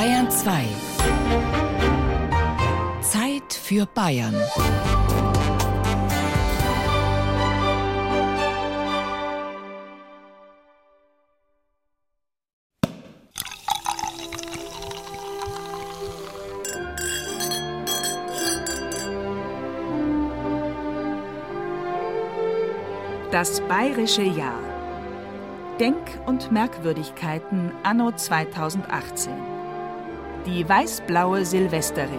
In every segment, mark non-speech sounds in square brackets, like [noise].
Bayern 2. Zeit für Bayern. Das bayerische Jahr. Denk- und Merkwürdigkeiten anno 2018. Die weiß-blaue Silvesterrevue.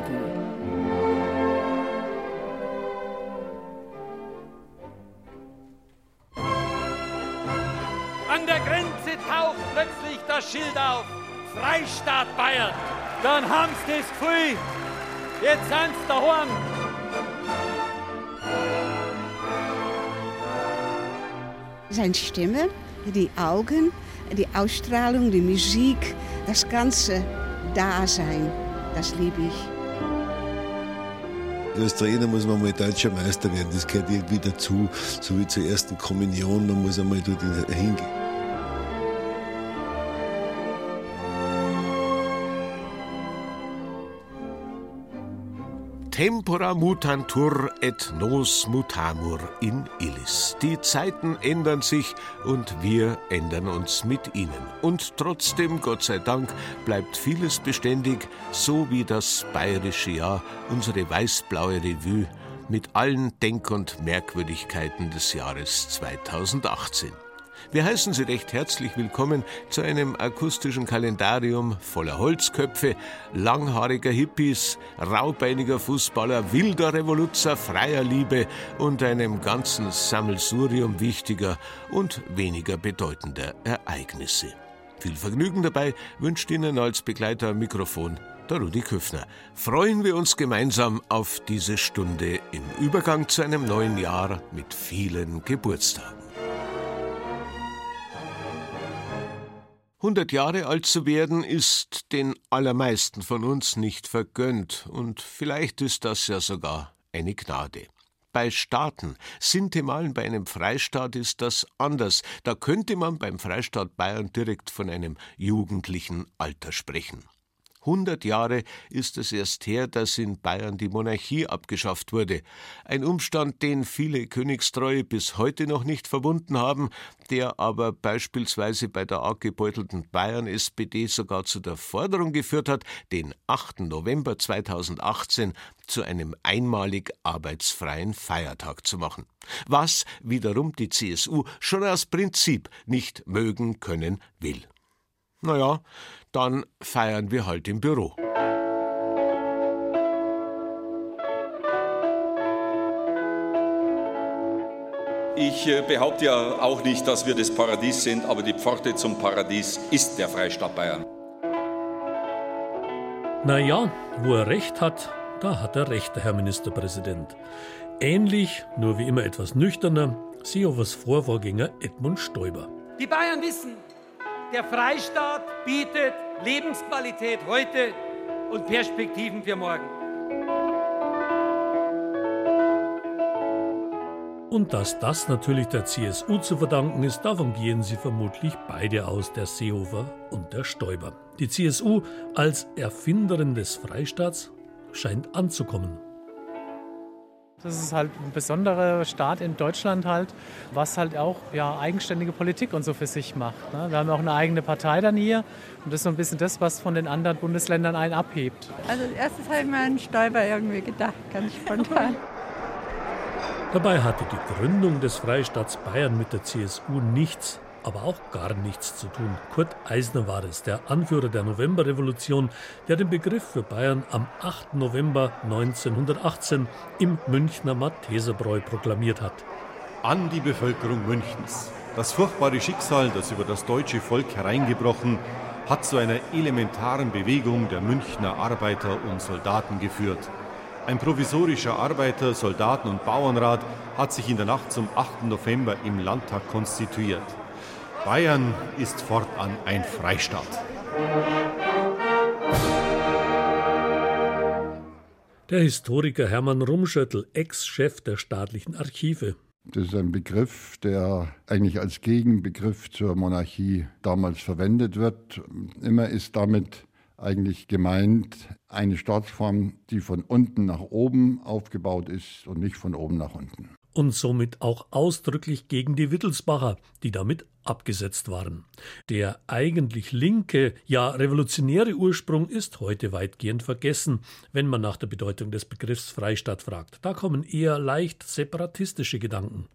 An der Grenze taucht plötzlich das Schild auf. Freistaat Bayern. Dann haben's das Gefühl, jetzt sind's daheim. Seine Stimme, die Augen, die Ausstrahlung, die Musik, das ganze Dasein, das liebe ich. Als Trainer muss man mal deutscher Meister werden, das gehört irgendwie dazu, so wie zur ersten Kommunion, man muss einmal dort hingehen. Tempora mutantur et nos mutamur in illis. Die Zeiten ändern sich und wir ändern uns mit ihnen. Und trotzdem, Gott sei Dank, bleibt vieles beständig, so wie das bayerische Jahr, unsere weiß-blaue Revue mit allen Denk- und Merkwürdigkeiten des Jahres 2018. Wir heißen Sie recht herzlich willkommen zu einem akustischen Kalendarium voller Holzköpfe, langhaariger Hippies, raubeiniger Fußballer, wilder Revoluzer, freier Liebe und einem ganzen Sammelsurium wichtiger und weniger bedeutender Ereignisse. Viel Vergnügen dabei wünscht Ihnen als Begleiter am Mikrofon der Rudi Küffner. Freuen wir uns gemeinsam auf diese Stunde im Übergang zu einem neuen Jahr mit vielen Geburtstagen. 100 Jahre alt zu werden ist den allermeisten von uns nicht vergönnt und vielleicht ist das ja sogar eine Gnade. Bei Staaten, Sintemalen bei einem Freistaat ist das anders. Da könnte man beim Freistaat Bayern direkt von einem jugendlichen Alter sprechen. 100 Jahre ist es erst her, dass in Bayern die Monarchie abgeschafft wurde. Ein Umstand, den viele Königstreue bis heute noch nicht verbunden haben, der aber beispielsweise bei der arg gebeutelten Bayern-SPD sogar zu der Forderung geführt hat, den 8. November 2018 zu einem einmalig arbeitsfreien Feiertag zu machen. Was wiederum die CSU schon aus Prinzip nicht mögen können will. Naja, dann feiern wir halt im Büro. Ich äh, behaupte ja auch nicht, dass wir das Paradies sind, aber die Pforte zum Paradies ist der Freistaat Bayern. Naja, wo er recht hat, da hat er recht, der Herr Ministerpräsident. Ähnlich, nur wie immer etwas nüchterner, Seehovers Vorvorgänger Edmund Stoiber. Die Bayern wissen, der Freistaat bietet Lebensqualität heute und Perspektiven für morgen. Und dass das natürlich der CSU zu verdanken ist, davon gehen sie vermutlich beide aus, der Seehofer und der Stoiber. Die CSU als Erfinderin des Freistaats scheint anzukommen. Das ist halt ein besonderer Staat in Deutschland halt, was halt auch ja, eigenständige Politik und so für sich macht. Ne? Wir haben auch eine eigene Partei dann hier und das ist so ein bisschen das, was von den anderen Bundesländern einen abhebt. Also als erstes habe ich mir an Stoiber irgendwie gedacht, ganz spontan. Dabei hatte die Gründung des Freistaats Bayern mit der CSU nichts aber auch gar nichts zu tun. Kurt Eisner war es, der Anführer der Novemberrevolution, der den Begriff für Bayern am 8. November 1918 im Münchner Matheserbräu proklamiert hat. An die Bevölkerung Münchens. Das furchtbare Schicksal, das über das deutsche Volk hereingebrochen, hat zu einer elementaren Bewegung der Münchner Arbeiter und Soldaten geführt. Ein provisorischer Arbeiter-, Soldaten- und Bauernrat hat sich in der Nacht zum 8. November im Landtag konstituiert. Bayern ist fortan ein Freistaat. Der Historiker Hermann Rumschöttl, Ex-Chef der staatlichen Archive. Das ist ein Begriff, der eigentlich als Gegenbegriff zur Monarchie damals verwendet wird. Immer ist damit eigentlich gemeint eine Staatsform, die von unten nach oben aufgebaut ist und nicht von oben nach unten. Und somit auch ausdrücklich gegen die Wittelsbacher, die damit abgesetzt waren. Der eigentlich linke, ja revolutionäre Ursprung ist heute weitgehend vergessen, wenn man nach der Bedeutung des Begriffs Freistaat fragt. Da kommen eher leicht separatistische Gedanken.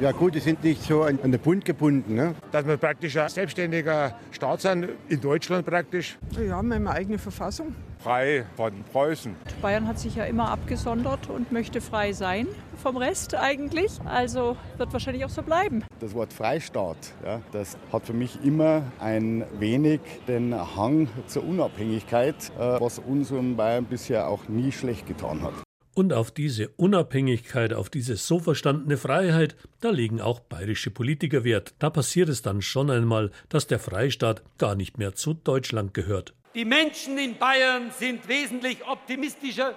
Ja gut, die sind nicht so an, an den Bund gebunden. Ne? Dass wir praktisch ein selbstständiger Staat sind, in Deutschland praktisch. Ja, wir haben eine eigene Verfassung. Frei von Preußen. Bayern hat sich ja immer abgesondert und möchte frei sein vom Rest eigentlich. Also wird wahrscheinlich auch so bleiben. Das Wort Freistaat, ja, das hat für mich immer ein wenig den Hang zur Unabhängigkeit, äh, was uns in Bayern bisher auch nie schlecht getan hat. Und auf diese Unabhängigkeit, auf diese so verstandene Freiheit, da legen auch bayerische Politiker Wert. Da passiert es dann schon einmal, dass der Freistaat gar nicht mehr zu Deutschland gehört. Die Menschen in Bayern sind wesentlich optimistischer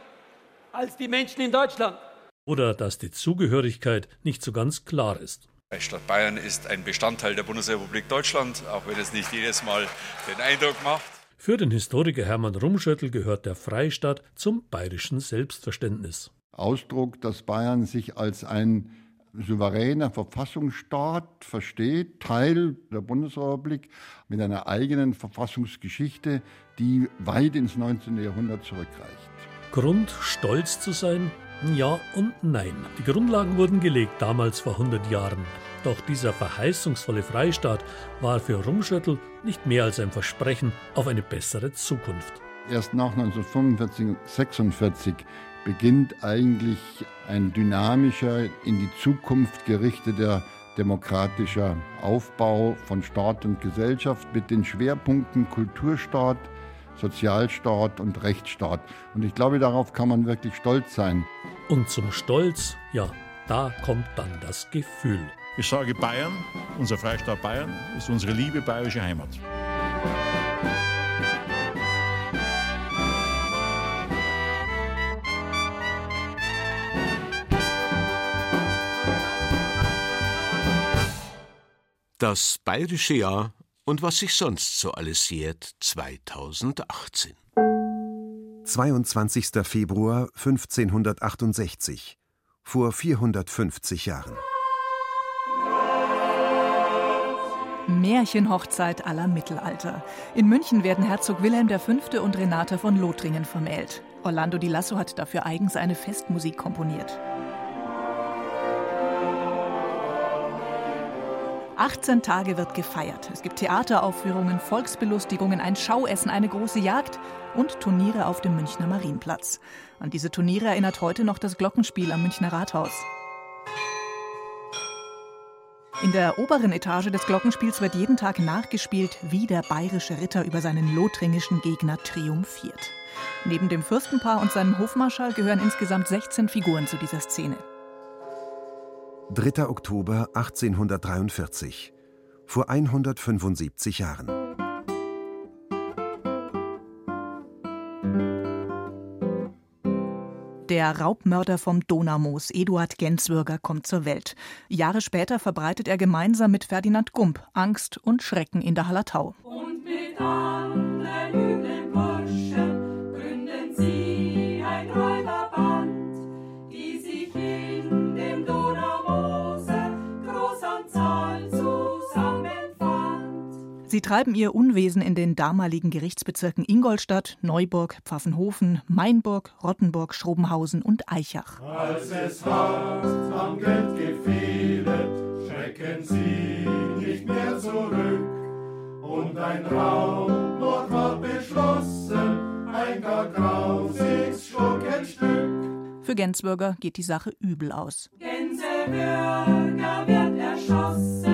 als die Menschen in Deutschland. Oder dass die Zugehörigkeit nicht so ganz klar ist. Freistaat Bayern ist ein Bestandteil der Bundesrepublik Deutschland, auch wenn es nicht jedes Mal den Eindruck macht. Für den Historiker Hermann Rumschöttl gehört der Freistaat zum bayerischen Selbstverständnis. Ausdruck, dass Bayern sich als ein souveräner Verfassungsstaat versteht, Teil der Bundesrepublik mit einer eigenen Verfassungsgeschichte, die weit ins 19. Jahrhundert zurückreicht. Grund, stolz zu sein? Ja und nein. Die Grundlagen wurden gelegt, damals vor 100 Jahren. Doch dieser verheißungsvolle Freistaat war für Rumschöttl nicht mehr als ein Versprechen auf eine bessere Zukunft. Erst nach 1945, 46 beginnt eigentlich ein dynamischer, in die Zukunft gerichteter demokratischer Aufbau von Staat und Gesellschaft mit den Schwerpunkten Kulturstaat, Sozialstaat und Rechtsstaat. Und ich glaube, darauf kann man wirklich stolz sein. Und zum Stolz, ja, da kommt dann das Gefühl. Ich sage Bayern, unser Freistaat Bayern ist unsere liebe bayerische Heimat. Das bayerische Jahr und was sich sonst so alles jährt 2018. 22. Februar 1568, vor 450 Jahren. Märchenhochzeit aller Mittelalter. In München werden Herzog Wilhelm V. und Renate von Lothringen vermählt. Orlando di Lasso hat dafür eigens eine Festmusik komponiert. 18 Tage wird gefeiert. Es gibt Theateraufführungen, Volksbelustigungen, ein Schauessen, eine große Jagd und Turniere auf dem Münchner Marienplatz. An diese Turniere erinnert heute noch das Glockenspiel am Münchner Rathaus. In der oberen Etage des Glockenspiels wird jeden Tag nachgespielt, wie der bayerische Ritter über seinen lothringischen Gegner triumphiert. Neben dem Fürstenpaar und seinem Hofmarschall gehören insgesamt 16 Figuren zu dieser Szene. 3. Oktober 1843, vor 175 Jahren. Der Raubmörder vom Donaumoos, Eduard Genswürger, kommt zur Welt. Jahre später verbreitet er gemeinsam mit Ferdinand Gump Angst und Schrecken in der Hallertau. Und mit anderen Sie treiben ihr Unwesen in den damaligen Gerichtsbezirken Ingolstadt, Neuburg, Pfaffenhofen, Mainburg, Rottenburg, Schrobenhausen und Eichach. Als es hart am Geld gefehlet, schrecken sie nicht mehr zurück. Und ein Raubmord war beschlossen, ein gar grausiges Schurkenstück. Für Gensburger geht die Sache übel aus. Gänsebürger wird erschossen,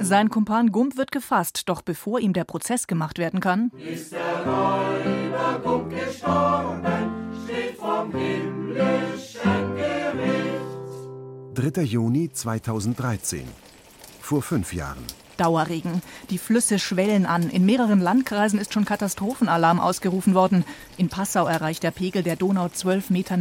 Sein Kumpan Gump wird gefasst, doch bevor ihm der Prozess gemacht werden kann, Ist der Räuber Gump gestorben, steht vom himmlischen Gericht. 3. Juni 2013, vor fünf Jahren. Dauerregen. Die Flüsse schwellen an. In mehreren Landkreisen ist schon Katastrophenalarm ausgerufen worden. In Passau erreicht der Pegel der Donau 12,89 Meter.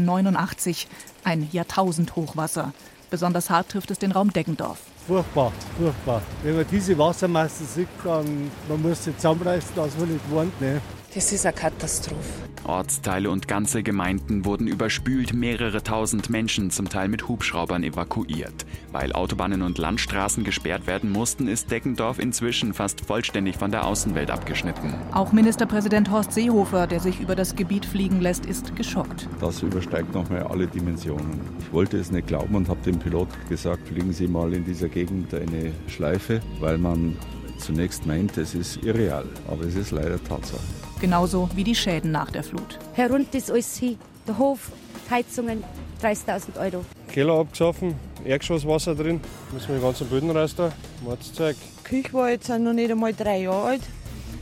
Ein Jahrtausendhochwasser. Besonders hart trifft es den Raum Deggendorf. Furchtbar, furchtbar. Wenn man diese Wassermassen sieht, dann man muss sich zusammenreißen, dass man nicht wohnt. Ne? Das ist eine Katastrophe. Ortsteile und ganze Gemeinden wurden überspült, mehrere tausend Menschen zum Teil mit Hubschraubern evakuiert. Weil Autobahnen und Landstraßen gesperrt werden mussten, ist Deggendorf inzwischen fast vollständig von der Außenwelt abgeschnitten. Auch Ministerpräsident Horst Seehofer, der sich über das Gebiet fliegen lässt, ist geschockt. Das übersteigt nochmal alle Dimensionen. Ich wollte es nicht glauben und habe dem Pilot gesagt, fliegen Sie mal in dieser Gegend eine Schleife, weil man zunächst meint, es ist irreal, aber es ist leider Tatsache. Genauso wie die Schäden nach der Flut. Herunter ist alles hin. Der Hof, Heizungen, 30.000 Euro. Keller abgesoffen, Erdgeschosswasser drin, müssen wir die ganzen Böden da, Mordszeug. Die Küche war jetzt noch nicht einmal drei Jahre alt.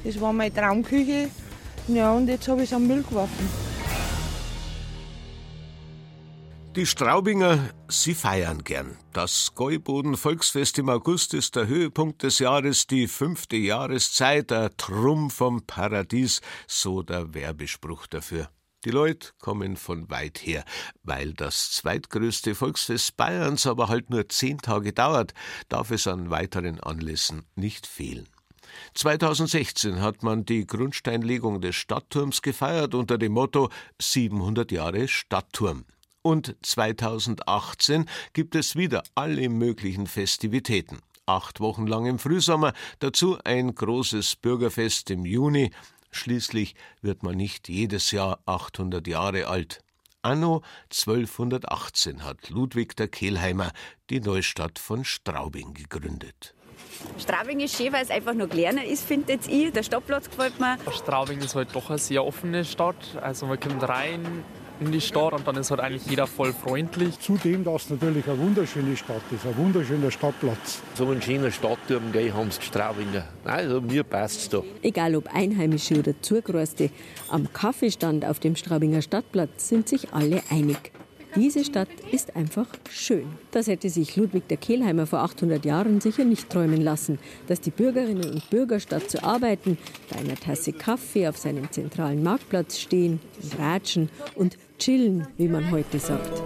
Das war meine Traumküche. Ja, und jetzt habe ich es am Müll geworfen. Die Straubinger, sie feiern gern. Das Gäuboden Volksfest im August ist der Höhepunkt des Jahres, die fünfte Jahreszeit, der Trumm vom Paradies, so der Werbespruch dafür. Die Leute kommen von weit her, weil das zweitgrößte Volksfest Bayerns aber halt nur zehn Tage dauert, darf es an weiteren Anlässen nicht fehlen. 2016 hat man die Grundsteinlegung des Stadtturms gefeiert unter dem Motto 700 Jahre Stadtturm. Und 2018 gibt es wieder alle möglichen Festivitäten. Acht Wochen lang im Frühsommer, dazu ein großes Bürgerfest im Juni. Schließlich wird man nicht jedes Jahr 800 Jahre alt. Anno 1218 hat Ludwig der Kehlheimer die Neustadt von Straubing gegründet. Straubing ist schön, weil es einfach noch kleiner ist, finde ich. Der Stadtplatz gefällt mir. Straubing ist halt doch eine sehr offene Stadt. Also man kommt rein, in die Stadt und dann ist halt eigentlich jeder voll freundlich. Zudem, dass es natürlich eine wunderschöne Stadt ist, ein wunderschöner Stadtplatz. So einen schönen Stadtturm haben sie Straubinger. Also mir passt es da. Egal ob Einheimische oder Zugereiste, am Kaffeestand auf dem Straubinger Stadtplatz sind sich alle einig. Diese Stadt ist einfach schön. Das hätte sich Ludwig der Kehlheimer vor 800 Jahren sicher nicht träumen lassen, dass die Bürgerinnen und Bürger statt zu arbeiten, bei einer Tasse Kaffee auf seinem zentralen Marktplatz stehen, ratschen und chillen, wie man heute sagt.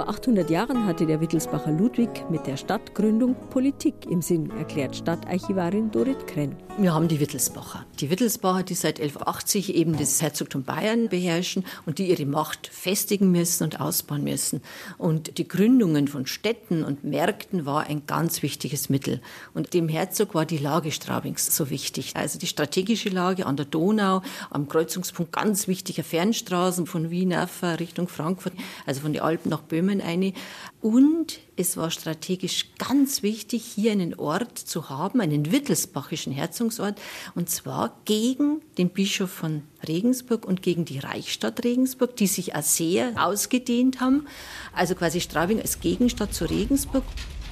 Vor 800 Jahren hatte der Wittelsbacher Ludwig mit der Stadtgründung Politik im Sinn, erklärt Stadtarchivarin Dorit Krenn. Wir haben die Wittelsbacher. Die Wittelsbacher, die seit 1180 eben das Herzogtum Bayern beherrschen und die ihre Macht festigen müssen und ausbauen müssen. Und die Gründungen von Städten und Märkten war ein ganz wichtiges Mittel. Und dem Herzog war die Lage Straubings so wichtig. Also die strategische Lage an der Donau, am Kreuzungspunkt ganz wichtiger Fernstraßen von Wien auf Richtung Frankfurt, also von den Alpen nach Böhmen eine. Und es war strategisch ganz wichtig, hier einen Ort zu haben, einen wittelsbachischen Herzungsort, und zwar gegen den Bischof von Regensburg und gegen die Reichsstadt Regensburg, die sich auch sehr ausgedehnt haben. Also quasi Straubing als Gegenstadt zu Regensburg.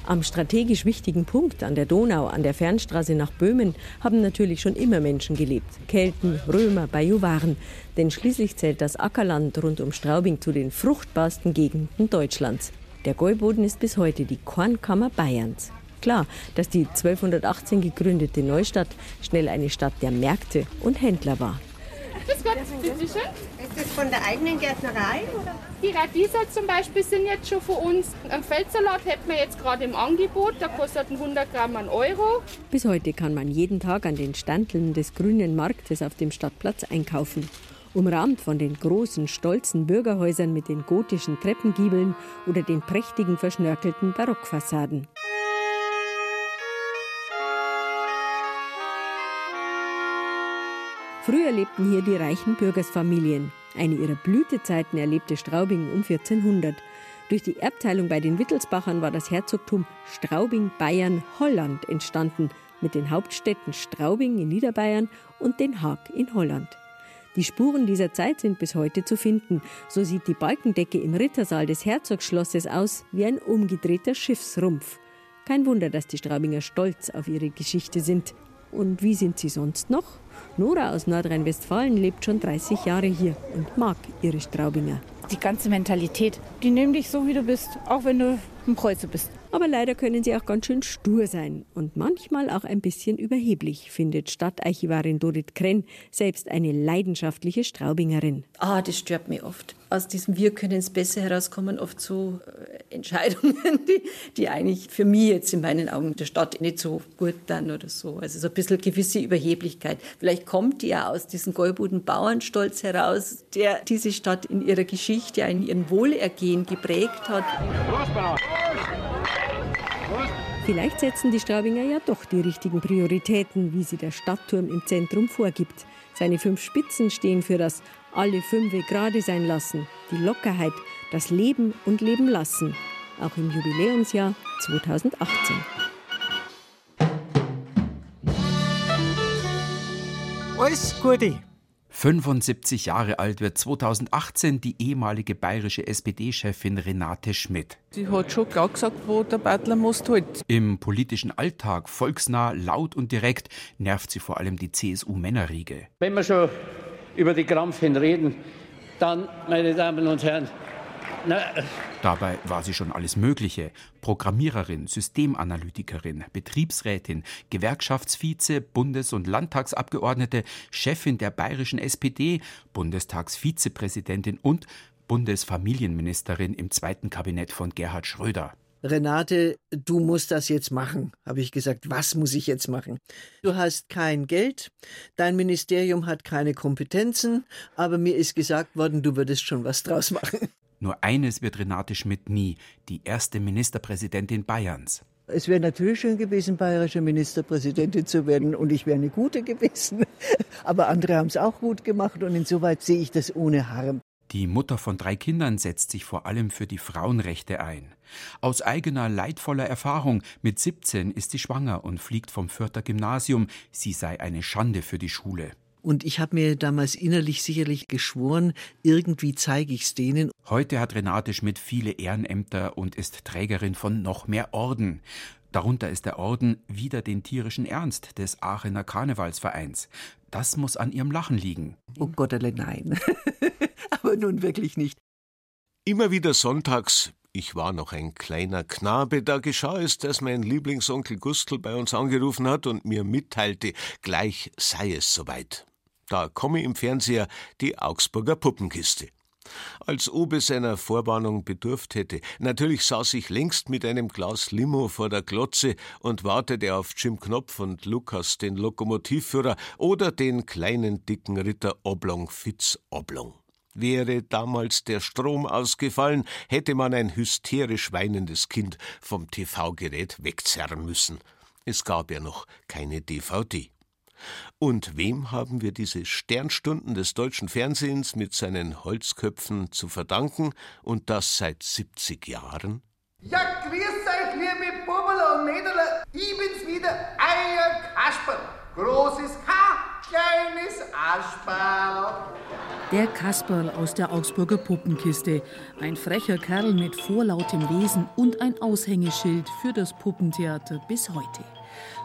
Am strategisch wichtigen Punkt an der Donau, an der Fernstraße nach Böhmen, haben natürlich schon immer Menschen gelebt. Kelten, Römer, Bajuwaren. Denn schließlich zählt das Ackerland rund um Straubing zu den fruchtbarsten Gegenden Deutschlands. Der Gäuboden ist bis heute die Kornkammer Bayerns. Klar, dass die 1218 gegründete Neustadt schnell eine Stadt der Märkte und Händler war. Grüß Gott, bitte schön. Ist das von der eigenen Gärtnerei? Oder? Die Radieser zum Beispiel sind jetzt schon für uns. Ein Feldsalat hätten wir jetzt gerade im Angebot. Da kostet 100 Gramm einen Euro. Bis heute kann man jeden Tag an den Standeln des grünen Marktes auf dem Stadtplatz einkaufen. Umrahmt von den großen, stolzen Bürgerhäusern mit den gotischen Treppengiebeln oder den prächtigen, verschnörkelten Barockfassaden. Früher lebten hier die reichen Bürgersfamilien. Eine ihrer Blütezeiten erlebte Straubing um 1400. Durch die Erbteilung bei den Wittelsbachern war das Herzogtum Straubing-Bayern-Holland entstanden, mit den Hauptstädten Straubing in Niederbayern und Den Haag in Holland. Die Spuren dieser Zeit sind bis heute zu finden. So sieht die Balkendecke im Rittersaal des Herzogsschlosses aus wie ein umgedrehter Schiffsrumpf. Kein Wunder, dass die Straubinger stolz auf ihre Geschichte sind. Und wie sind sie sonst noch? Nora aus Nordrhein-Westfalen lebt schon 30 Jahre hier und mag ihre Straubinger. Die ganze Mentalität, die nehmen dich so, wie du bist, auch wenn du ein Kreuzer bist. Aber leider können sie auch ganz schön stur sein und manchmal auch ein bisschen überheblich, findet Stadtarchivarin Dorit Krenn, selbst eine leidenschaftliche Straubingerin. Ah, das stört mich oft. Aus diesem Wir können es besser herauskommen oft so äh, Entscheidungen, [laughs] die, die eigentlich für mich jetzt in meinen Augen der Stadt nicht so gut dann oder so. Also so ein bisschen gewisse Überheblichkeit. Vielleicht kommt die ja aus diesem Gäubuden Bauernstolz heraus, der diese Stadt in ihrer Geschichte, in ihrem Wohlergehen geprägt hat. Vielleicht setzen die Straubinger ja doch die richtigen Prioritäten, wie sie der Stadtturm im Zentrum vorgibt. Seine fünf Spitzen stehen für das alle fünfe gerade sein lassen, die Lockerheit, das Leben und Leben lassen. Auch im Jubiläumsjahr 2018. Alles Gute! 75 Jahre alt wird 2018 die ehemalige bayerische SPD-Chefin Renate Schmidt. Sie hat schon klar gesagt, wo der Butlermost halt. Im politischen Alltag volksnah, laut und direkt nervt sie vor allem die CSU-Männerriege. Wenn wir schon über die Krampfen reden, dann, meine Damen und Herren, Dabei war sie schon alles Mögliche. Programmiererin, Systemanalytikerin, Betriebsrätin, Gewerkschaftsvize, Bundes- und Landtagsabgeordnete, Chefin der bayerischen SPD, Bundestagsvizepräsidentin und Bundesfamilienministerin im zweiten Kabinett von Gerhard Schröder. Renate, du musst das jetzt machen, habe ich gesagt. Was muss ich jetzt machen? Du hast kein Geld, dein Ministerium hat keine Kompetenzen, aber mir ist gesagt worden, du würdest schon was draus machen. Nur eines wird Renate Schmidt nie, die erste Ministerpräsidentin Bayerns. Es wäre natürlich schön gewesen, bayerische Ministerpräsidentin zu werden und ich wäre eine gute gewesen. [laughs] Aber andere haben es auch gut gemacht und insoweit sehe ich das ohne Harm. Die Mutter von drei Kindern setzt sich vor allem für die Frauenrechte ein. Aus eigener leidvoller Erfahrung mit 17 ist sie schwanger und fliegt vom Fürther Gymnasium, sie sei eine Schande für die Schule. Und ich habe mir damals innerlich sicherlich geschworen, irgendwie zeige ich es denen. Heute hat Renate Schmidt viele Ehrenämter und ist Trägerin von noch mehr Orden. Darunter ist der Orden Wider den tierischen Ernst des Aachener Karnevalsvereins. Das muss an ihrem Lachen liegen. Oh Gott, nein. [laughs] Aber nun wirklich nicht. Immer wieder sonntags, ich war noch ein kleiner Knabe, da geschah es, dass mein Lieblingsonkel Gustl bei uns angerufen hat und mir mitteilte, gleich sei es soweit. Da komme im Fernseher die Augsburger Puppenkiste. Als ob es einer Vorwarnung bedurft hätte. Natürlich saß ich längst mit einem Glas Limo vor der Glotze und wartete auf Jim Knopf und Lukas, den Lokomotivführer, oder den kleinen dicken Ritter Oblong Fitz Oblong. Wäre damals der Strom ausgefallen, hätte man ein hysterisch weinendes Kind vom TV-Gerät wegzerren müssen. Es gab ja noch keine DVD. Und wem haben wir diese Sternstunden des deutschen Fernsehens mit seinen Holzköpfen zu verdanken und das seit 70 Jahren? Ja, grüß euch, liebe Bubbel und Mädel. Ich bin's wieder, euer Kasper. Großes K, kleines Asperl. Der Kasperl aus der Augsburger Puppenkiste. Ein frecher Kerl mit vorlautem Wesen und ein Aushängeschild für das Puppentheater bis heute.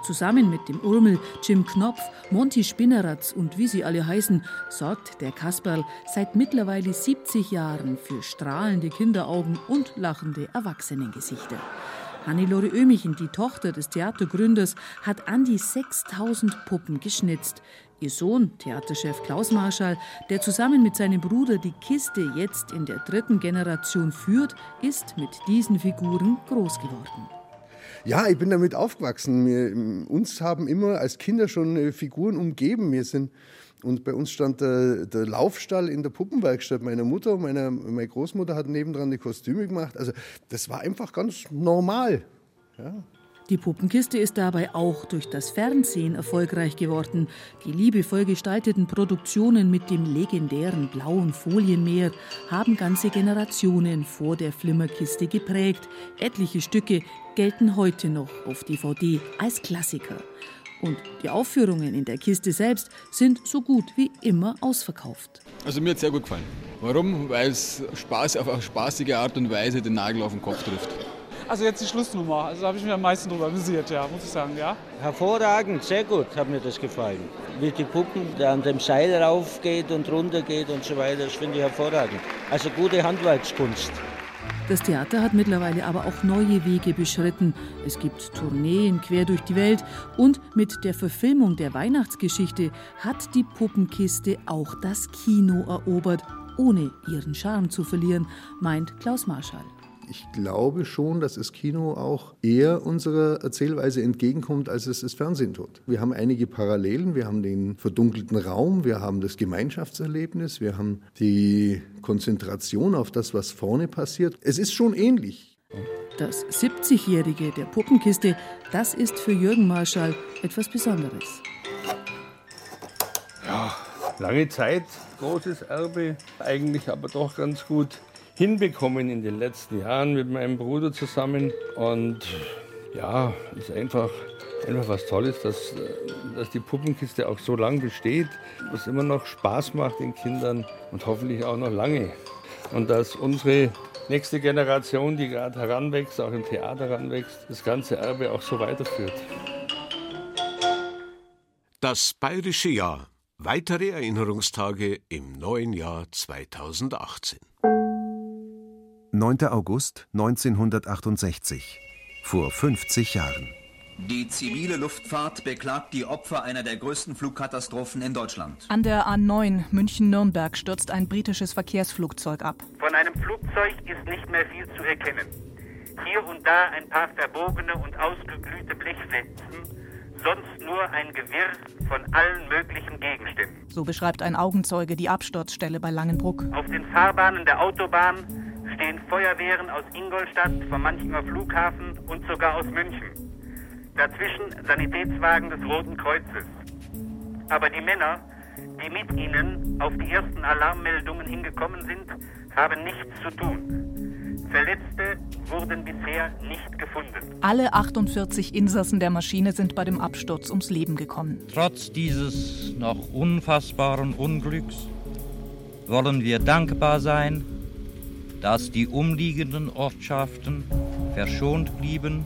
Zusammen mit dem Urmel, Jim Knopf, Monty Spinneratz und wie sie alle heißen, sorgt der Kasperl seit mittlerweile 70 Jahren für strahlende Kinderaugen und lachende Erwachsenengesichter. Hannelore Ömichen, die Tochter des Theatergründers, hat an die 6000 Puppen geschnitzt. Ihr Sohn, Theaterchef Klaus Marschall, der zusammen mit seinem Bruder die Kiste jetzt in der dritten Generation führt, ist mit diesen Figuren groß geworden. Ja, ich bin damit aufgewachsen. Wir, uns haben immer als Kinder schon äh, Figuren umgeben. Wir sind und bei uns stand der, der, Laufstall in der Puppenwerkstatt meiner Mutter. Meine, meine Großmutter hat nebendran die Kostüme gemacht. Also das war einfach ganz normal. Ja. Die Puppenkiste ist dabei auch durch das Fernsehen erfolgreich geworden. Die liebevoll gestalteten Produktionen mit dem legendären blauen Folienmeer haben ganze Generationen vor der Flimmerkiste geprägt. Etliche Stücke gelten heute noch auf DVD als Klassiker. Und die Aufführungen in der Kiste selbst sind so gut wie immer ausverkauft. Also mir hat sehr gut gefallen. Warum? Weil es Spaß auf eine spaßige Art und Weise den Nagel auf den Kopf trifft. Also jetzt die Schlussnummer, also da habe ich mich am meisten drüber amüsiert, ja, muss ich sagen, ja. Hervorragend, sehr gut hat mir das gefallen. Wie die Puppen, der an dem Seil raufgeht und runter geht und so weiter, das finde ich hervorragend. Also gute Handwerkskunst. Das Theater hat mittlerweile aber auch neue Wege beschritten. Es gibt Tourneen quer durch die Welt und mit der Verfilmung der Weihnachtsgeschichte hat die Puppenkiste auch das Kino erobert, ohne ihren Charme zu verlieren, meint Klaus Marschall. Ich glaube schon, dass das Kino auch eher unserer Erzählweise entgegenkommt, als es das Fernsehen tut. Wir haben einige Parallelen. Wir haben den verdunkelten Raum, wir haben das Gemeinschaftserlebnis, wir haben die Konzentration auf das, was vorne passiert. Es ist schon ähnlich. Das 70-Jährige der Puppenkiste, das ist für Jürgen Marschall etwas Besonderes. Ja, lange Zeit, großes Erbe, eigentlich aber doch ganz gut hinbekommen in den letzten Jahren mit meinem Bruder zusammen. Und ja, ist einfach, einfach was Tolles, dass, dass die Puppenkiste auch so lange besteht, was immer noch Spaß macht den Kindern und hoffentlich auch noch lange. Und dass unsere nächste Generation, die gerade heranwächst, auch im Theater heranwächst, das ganze Erbe auch so weiterführt. Das bayerische Jahr. Weitere Erinnerungstage im neuen Jahr 2018. 9. August 1968. Vor 50 Jahren. Die zivile Luftfahrt beklagt die Opfer einer der größten Flugkatastrophen in Deutschland. An der A9 München-Nürnberg stürzt ein britisches Verkehrsflugzeug ab. Von einem Flugzeug ist nicht mehr viel zu erkennen. Hier und da ein paar verbogene und ausgeglühte Blechfetzen, sonst nur ein Gewirr von allen möglichen Gegenständen. So beschreibt ein Augenzeuge die Absturzstelle bei Langenbruck. Auf den Fahrbahnen der Autobahn stehen Feuerwehren aus Ingolstadt, vom Manchinger Flughafen und sogar aus München. Dazwischen Sanitätswagen des Roten Kreuzes. Aber die Männer, die mit ihnen auf die ersten Alarmmeldungen hingekommen sind, haben nichts zu tun. Verletzte wurden bisher nicht gefunden. Alle 48 Insassen der Maschine sind bei dem Absturz ums Leben gekommen. Trotz dieses noch unfassbaren Unglücks wollen wir dankbar sein, dass die umliegenden Ortschaften verschont blieben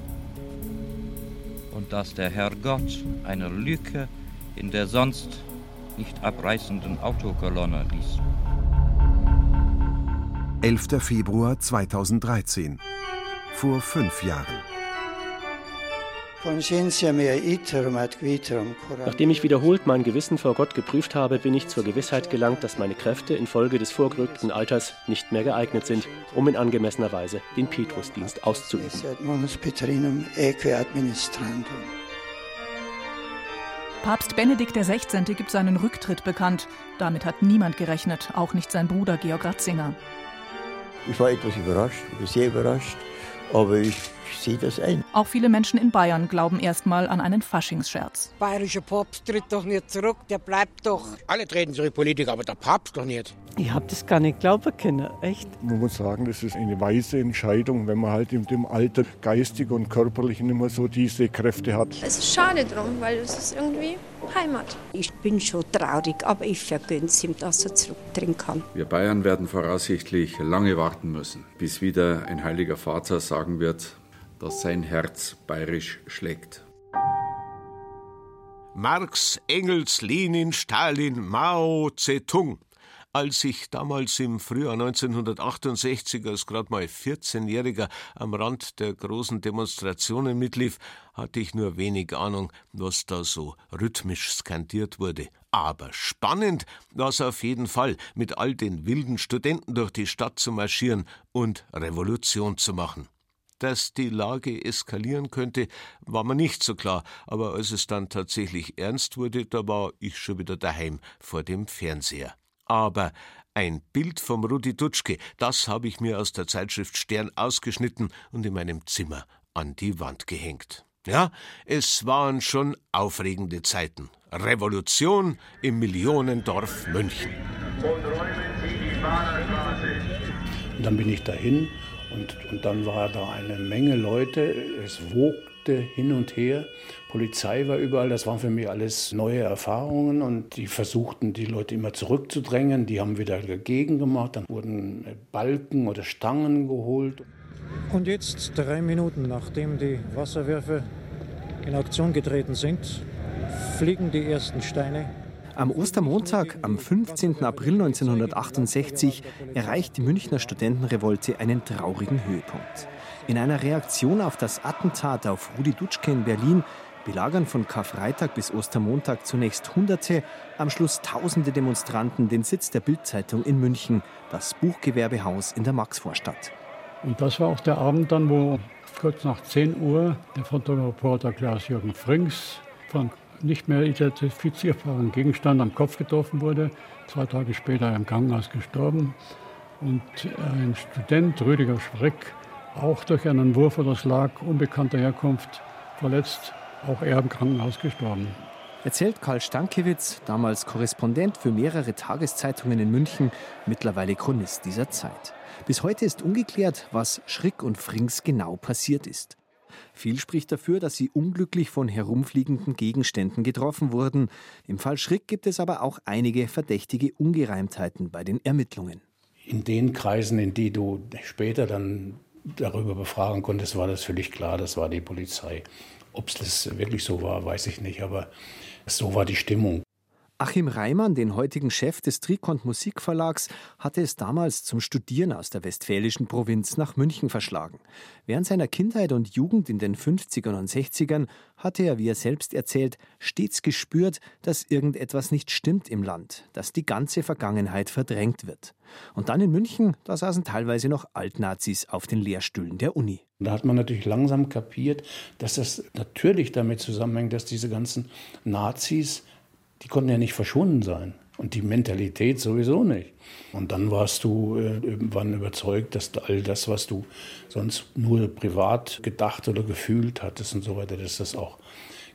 und dass der Herrgott eine Lücke in der sonst nicht abreißenden Autokolonne ließ. 11. Februar 2013. Vor fünf Jahren. Nachdem ich wiederholt mein Gewissen vor Gott geprüft habe, bin ich zur Gewissheit gelangt, dass meine Kräfte infolge des vorgerückten Alters nicht mehr geeignet sind, um in angemessener Weise den Petrusdienst auszuüben. Papst Benedikt XVI. gibt seinen Rücktritt bekannt. Damit hat niemand gerechnet, auch nicht sein Bruder Georg Ratzinger. Ich war etwas überrascht, sehr überrascht, aber ich sehe das ein. Auch viele Menschen in Bayern glauben erstmal an einen Faschingsscherz. Bayerischer Papst tritt doch nicht zurück, der bleibt doch. Alle treten zurück, Politiker, aber der Papst doch nicht. Ich habe das gar nicht glauben können, echt. Man muss sagen, das ist eine weise Entscheidung, wenn man halt in dem Alter geistig und körperlich nicht mehr so diese Kräfte hat. Es ist schade drum, weil es ist irgendwie Heimat. Ich bin schon traurig, aber ich vergönne es ihm, dass er zurückdrehen kann. Wir Bayern werden voraussichtlich lange warten müssen, bis wieder ein heiliger Vater sagen wird, dass sein Herz bayerisch schlägt. Marx, Engels, Lenin, Stalin, Mao Zedong. Als ich damals im Frühjahr 1968 als gerade mal 14-Jähriger am Rand der großen Demonstrationen mitlief, hatte ich nur wenig Ahnung, was da so rhythmisch skandiert wurde. Aber spannend war es auf jeden Fall, mit all den wilden Studenten durch die Stadt zu marschieren und Revolution zu machen. Dass die Lage eskalieren könnte, war mir nicht so klar, aber als es dann tatsächlich ernst wurde, da war ich schon wieder daheim vor dem Fernseher. Aber ein Bild vom Rudi Dutschke, das habe ich mir aus der Zeitschrift Stern ausgeschnitten und in meinem Zimmer an die Wand gehängt. Ja, es waren schon aufregende Zeiten. Revolution im Millionendorf München. Und dann bin ich dahin und, und dann war da eine Menge Leute. Es wogte hin und her. Polizei war überall. Das waren für mich alles neue Erfahrungen. Und die versuchten, die Leute immer zurückzudrängen. Die haben wieder dagegen gemacht. Dann wurden Balken oder Stangen geholt. Und jetzt, drei Minuten nachdem die Wasserwerfer in Aktion getreten sind, fliegen die ersten Steine. Am Ostermontag, am 15. April 1968, erreicht die Münchner Studentenrevolte einen traurigen Höhepunkt. In einer Reaktion auf das Attentat auf Rudi Dutschke in Berlin belagern von Karfreitag bis Ostermontag zunächst Hunderte, am Schluss Tausende Demonstranten den Sitz der Bildzeitung in München, das Buchgewerbehaus in der Maxvorstadt. Und das war auch der Abend dann, wo kurz nach 10 Uhr der Fotoreporter Klaus-Jürgen Frings von nicht mehr identifizierbaren Gegenstand am Kopf getroffen wurde. Zwei Tage später im Krankenhaus gestorben. Und ein Student, Rüdiger Schreck, auch durch einen Wurf oder Slag unbekannter Herkunft verletzt, auch er im Krankenhaus gestorben. Erzählt Karl Stankiewicz, damals Korrespondent für mehrere Tageszeitungen in München, mittlerweile Chronist dieser Zeit. Bis heute ist ungeklärt, was Schrick und Frings genau passiert ist. Viel spricht dafür, dass sie unglücklich von herumfliegenden Gegenständen getroffen wurden. Im Fall Schrick gibt es aber auch einige verdächtige Ungereimtheiten bei den Ermittlungen. In den Kreisen, in die du später dann darüber befragen konntest, war das völlig klar, das war die Polizei. Ob es das wirklich so war, weiß ich nicht, aber so war die Stimmung. Achim Reimann, den heutigen Chef des Trikont Musikverlags, hatte es damals zum Studieren aus der westfälischen Provinz nach München verschlagen. Während seiner Kindheit und Jugend in den 50ern und 60ern hatte er, wie er selbst erzählt, stets gespürt, dass irgendetwas nicht stimmt im Land, dass die ganze Vergangenheit verdrängt wird. Und dann in München, da saßen teilweise noch Altnazis auf den Lehrstühlen der Uni. Da hat man natürlich langsam kapiert, dass das natürlich damit zusammenhängt, dass diese ganzen Nazis die konnten ja nicht verschwunden sein. Und die Mentalität sowieso nicht. Und dann warst du äh, irgendwann überzeugt, dass all das, was du sonst nur privat gedacht oder gefühlt hattest und so weiter, dass das auch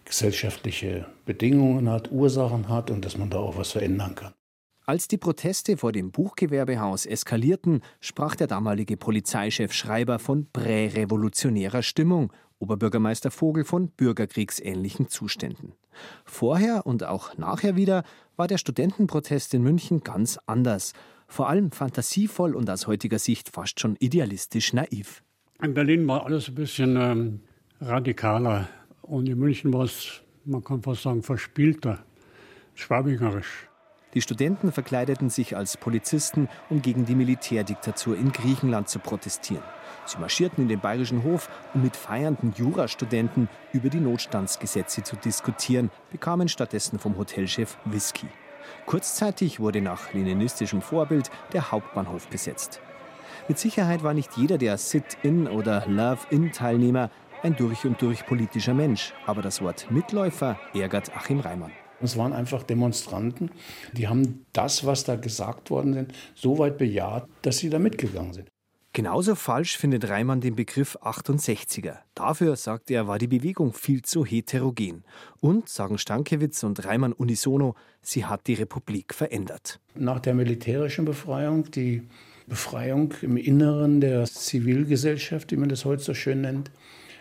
gesellschaftliche Bedingungen hat, Ursachen hat und dass man da auch was verändern kann. Als die Proteste vor dem Buchgewerbehaus eskalierten, sprach der damalige Polizeichef Schreiber von prärevolutionärer Stimmung Oberbürgermeister Vogel von bürgerkriegsähnlichen Zuständen. Vorher und auch nachher wieder war der Studentenprotest in München ganz anders. Vor allem fantasievoll und aus heutiger Sicht fast schon idealistisch naiv. In Berlin war alles ein bisschen ähm, radikaler und in München war es, man kann fast sagen, verspielter, schwabingerisch. Die Studenten verkleideten sich als Polizisten, um gegen die Militärdiktatur in Griechenland zu protestieren. Sie marschierten in den Bayerischen Hof, um mit feiernden Jurastudenten über die Notstandsgesetze zu diskutieren, bekamen stattdessen vom Hotelchef Whisky. Kurzzeitig wurde nach leninistischem Vorbild der Hauptbahnhof besetzt. Mit Sicherheit war nicht jeder der Sit-in oder Love-in-Teilnehmer ein durch und durch politischer Mensch, aber das Wort Mitläufer ärgert Achim Reimann. Es waren einfach Demonstranten, die haben das, was da gesagt worden sind, so weit bejaht, dass sie da mitgegangen sind. Genauso falsch findet Reimann den Begriff 68er. Dafür, sagt er, war die Bewegung viel zu heterogen. Und, sagen Stankiewicz und Reimann unisono, sie hat die Republik verändert. Nach der militärischen Befreiung, die Befreiung im Inneren der Zivilgesellschaft, wie man das heute so schön nennt,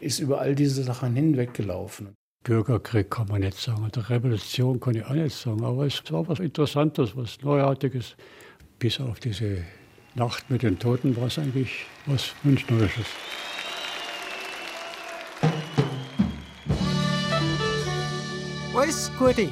ist über all diese Sachen hinweggelaufen. Bürgerkrieg kann man nicht sagen, oder Revolution kann ich auch nicht sagen, aber es war was Interessantes, was Neuartiges, bis auf diese Nacht mit den Toten war es eigentlich was Münchnerisches. Alles Gute!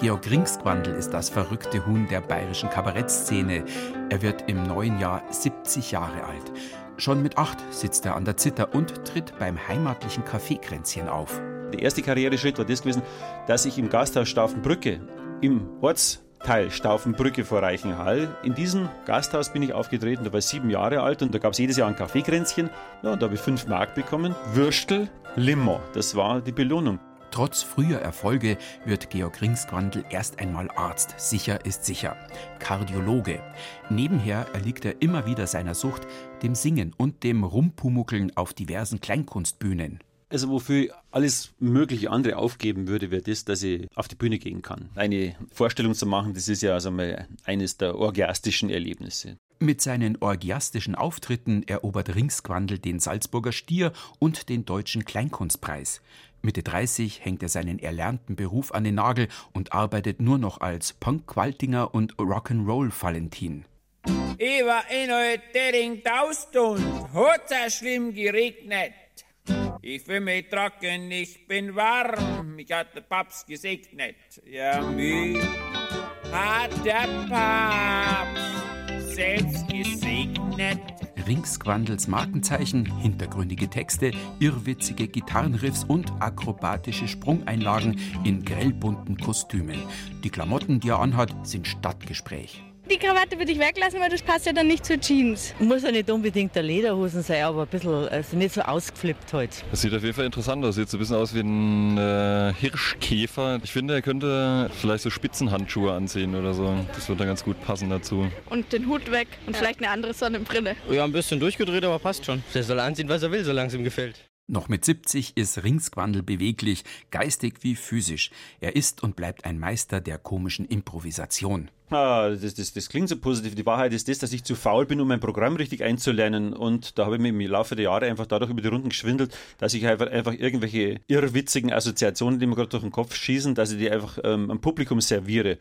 Georg Ringsquandl ist das verrückte Huhn der bayerischen Kabarettszene. Er wird im neuen Jahr 70 Jahre alt. Schon mit acht sitzt er an der Zither und tritt beim heimatlichen Kaffeekränzchen auf. Der erste Karriereschritt war das gewesen, dass ich im Gasthaus Staufenbrücke, im Ortsteil Staufenbrücke vor Reichenhall, in diesem Gasthaus bin ich aufgetreten, da war ich sieben Jahre alt und da gab es jedes Jahr ein Kaffeekränzchen. Ja, und da habe ich fünf Mark bekommen. Würstel, Limo, das war die Belohnung. Trotz früher Erfolge wird Georg Ringsquandl erst einmal Arzt. Sicher ist sicher. Kardiologe. Nebenher erliegt er immer wieder seiner Sucht, dem Singen und dem Rumpumuckeln auf diversen Kleinkunstbühnen. Also wofür ich alles mögliche andere aufgeben würde, wäre das, dass ich auf die Bühne gehen kann. Eine Vorstellung zu machen, das ist ja also mal eines der orgiastischen Erlebnisse. Mit seinen orgiastischen Auftritten erobert Ringsquandl den Salzburger Stier und den Deutschen Kleinkunstpreis. Mitte 30 hängt er seinen erlernten Beruf an den Nagel und arbeitet nur noch als Punk-Qualtinger und Rock'n'Roll-Valentin. Ich war in heute den Tausend, hat's schlimm geregnet. Ich fühle mich trocken, ich bin warm, mich hat der Papst gesegnet. Ja, mich hat der Papst selbst gesegnet. Ringsquandels Markenzeichen, hintergründige Texte, irrwitzige Gitarrenriffs und akrobatische Sprungeinlagen in grellbunten Kostümen. Die Klamotten, die er anhat, sind Stadtgespräch. Die Krawatte würde ich weglassen, weil das passt ja dann nicht zur Jeans. Muss ja nicht unbedingt der Lederhosen sein, aber ein bisschen, also nicht so ausgeflippt heute. Das sieht auf jeden Fall interessant aus. Sieht so ein bisschen aus wie ein äh, Hirschkäfer. Ich finde, er könnte vielleicht so Spitzenhandschuhe anziehen oder so. Das würde dann ganz gut passen dazu. Und den Hut weg und ja. vielleicht eine andere Sonnenbrille. Ja, ein bisschen durchgedreht, aber passt schon. Der soll anziehen, was er will, solange es ihm gefällt. Noch mit 70 ist Ringsquandel beweglich, geistig wie physisch. Er ist und bleibt ein Meister der komischen Improvisation. Ah, das, das, das klingt so positiv. Die Wahrheit ist das, dass ich zu faul bin, um mein Programm richtig einzulernen. Und da habe ich mir im Laufe der Jahre einfach dadurch über die Runden geschwindelt, dass ich einfach, einfach irgendwelche irrwitzigen Assoziationen, die mir gerade durch den Kopf schießen, dass ich die einfach ähm, am Publikum serviere.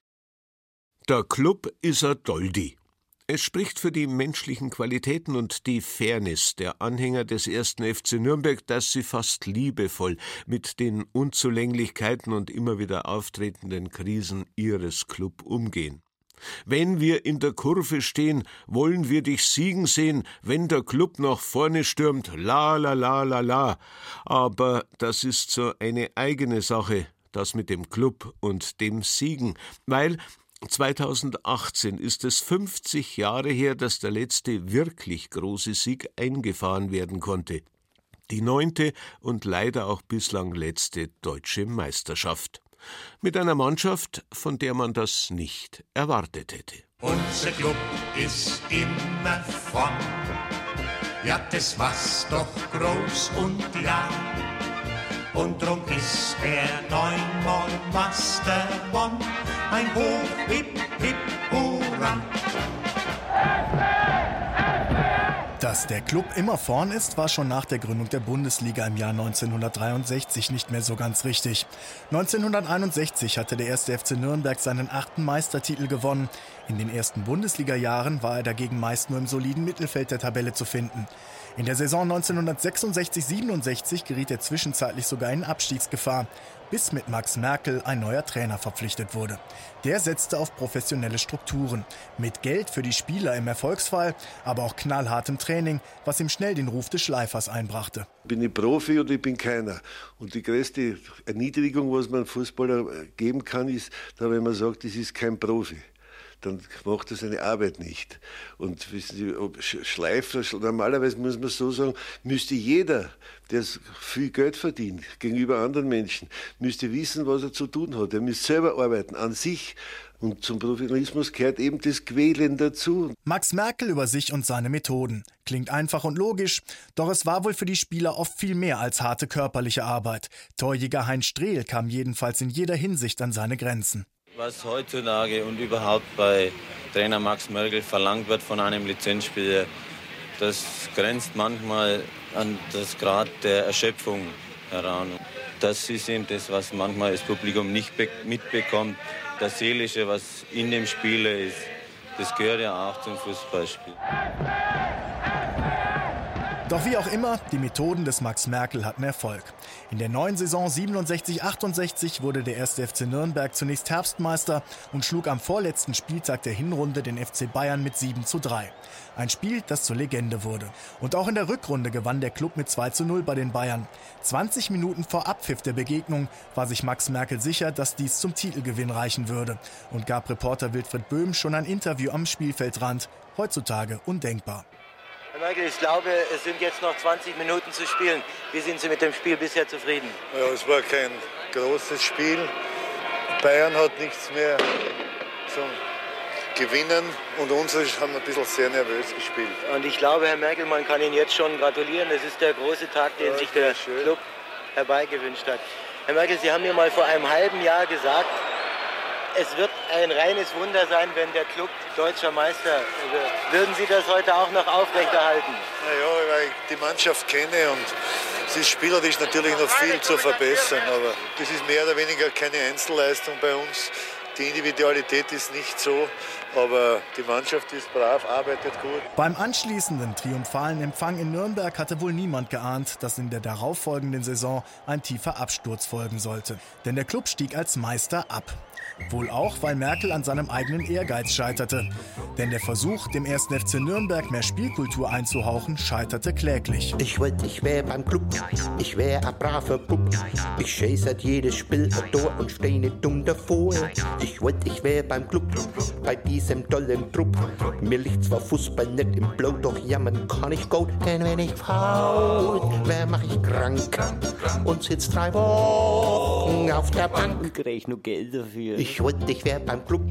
Der Club ist ein Doldi. Es spricht für die menschlichen Qualitäten und die Fairness der Anhänger des ersten FC Nürnberg, dass sie fast liebevoll mit den Unzulänglichkeiten und immer wieder auftretenden Krisen ihres Club umgehen. Wenn wir in der Kurve stehen, wollen wir dich siegen sehen, wenn der Club nach vorne stürmt, la la la la la. Aber das ist so eine eigene Sache, das mit dem Club und dem Siegen, weil 2018 ist es 50 Jahre her, dass der letzte wirklich große Sieg eingefahren werden konnte. Die neunte und leider auch bislang letzte deutsche Meisterschaft. Mit einer Mannschaft, von der man das nicht erwartet hätte. Unser Club ist immer vorn. Ja, das war's doch groß und klar. Und drum ist er neunmal Master One ein Hoch, hip, hip, hurra. Dass der Club immer vorn ist, war schon nach der Gründung der Bundesliga im Jahr 1963 nicht mehr so ganz richtig. 1961 hatte der erste FC Nürnberg seinen achten Meistertitel gewonnen. In den ersten Bundesliga-Jahren war er dagegen meist nur im soliden Mittelfeld der Tabelle zu finden. In der Saison 1966-67 geriet er zwischenzeitlich sogar in Abstiegsgefahr bis mit Max Merkel ein neuer Trainer verpflichtet wurde. Der setzte auf professionelle Strukturen, mit Geld für die Spieler im Erfolgsfall, aber auch knallhartem Training, was ihm schnell den Ruf des Schleifers einbrachte. Bin ich Profi oder ich bin keiner? Und die größte Erniedrigung, was man Fußballer geben kann, ist, wenn man sagt, das ist kein Profi dann macht er seine Arbeit nicht. Und wissen Sie, ob Schleifer, normalerweise muss man so sagen, müsste jeder, der viel Geld verdient gegenüber anderen Menschen, müsste wissen, was er zu tun hat. Er müsste selber arbeiten an sich. Und zum Professionalismus gehört eben das Quälen dazu. Max Merkel über sich und seine Methoden. Klingt einfach und logisch, doch es war wohl für die Spieler oft viel mehr als harte körperliche Arbeit. Torjäger Heinz Strehl kam jedenfalls in jeder Hinsicht an seine Grenzen. Was heutzutage und überhaupt bei Trainer Max Merkel verlangt wird von einem Lizenzspieler, das grenzt manchmal an das Grad der Erschöpfung heran. Das ist eben das, was manchmal das Publikum nicht mitbekommt. Das Seelische, was in dem Spieler ist, das gehört ja auch zum Fußballspiel. Doch wie auch immer, die Methoden des Max Merkel hatten Erfolg. In der neuen Saison 67-68 wurde der erste FC Nürnberg zunächst Herbstmeister und schlug am vorletzten Spieltag der Hinrunde den FC Bayern mit 7 zu 3. Ein Spiel, das zur Legende wurde. Und auch in der Rückrunde gewann der Club mit 2 zu 0 bei den Bayern. 20 Minuten vor Abpfiff der Begegnung war sich Max Merkel sicher, dass dies zum Titelgewinn reichen würde und gab Reporter Wilfried Böhm schon ein Interview am Spielfeldrand. Heutzutage undenkbar. Herr Merkel, ich glaube, es sind jetzt noch 20 Minuten zu spielen. Wie sind Sie mit dem Spiel bisher zufrieden? Ja, es war kein großes Spiel. Bayern hat nichts mehr zum Gewinnen und unsere haben ein bisschen sehr nervös gespielt. Und ich glaube, Herr Merkel, man kann Ihnen jetzt schon gratulieren. Es ist der große Tag, den ja, sich der schön. Club herbeigewünscht hat. Herr Merkel, Sie haben mir mal vor einem halben Jahr gesagt, es wird ein reines Wunder sein, wenn der Club deutscher Meister wird. Würden Sie das heute auch noch aufrechterhalten? Naja, weil ich die Mannschaft kenne und es ist spielerisch natürlich noch viel zu verbessern, aber das ist mehr oder weniger keine Einzelleistung bei uns. Die Individualität ist nicht so, aber die Mannschaft ist brav, arbeitet gut. Beim anschließenden triumphalen Empfang in Nürnberg hatte wohl niemand geahnt, dass in der darauffolgenden Saison ein tiefer Absturz folgen sollte. Denn der Club stieg als Meister ab. Wohl auch, weil Merkel an seinem eigenen Ehrgeiz scheiterte. Denn der Versuch, dem 1. FC Nürnberg mehr Spielkultur einzuhauchen, scheiterte kläglich. Ich wollte, ich wär beim Club, ich wär ein braver Bub. Ich scheiße jedes Spiel ein Tor und steh nicht dumm davor. Ich wollte, ich wär beim Club, bei diesem tollen Trupp. Mir liegt zwar Fußball nicht im Blut, doch jammern kann ich gut. Denn wenn ich faul, wär mach ich krank und sitz drei Wochen auf der Bank. Krieg ich nur Geld dafür. Ich wollte, ich wär beim Club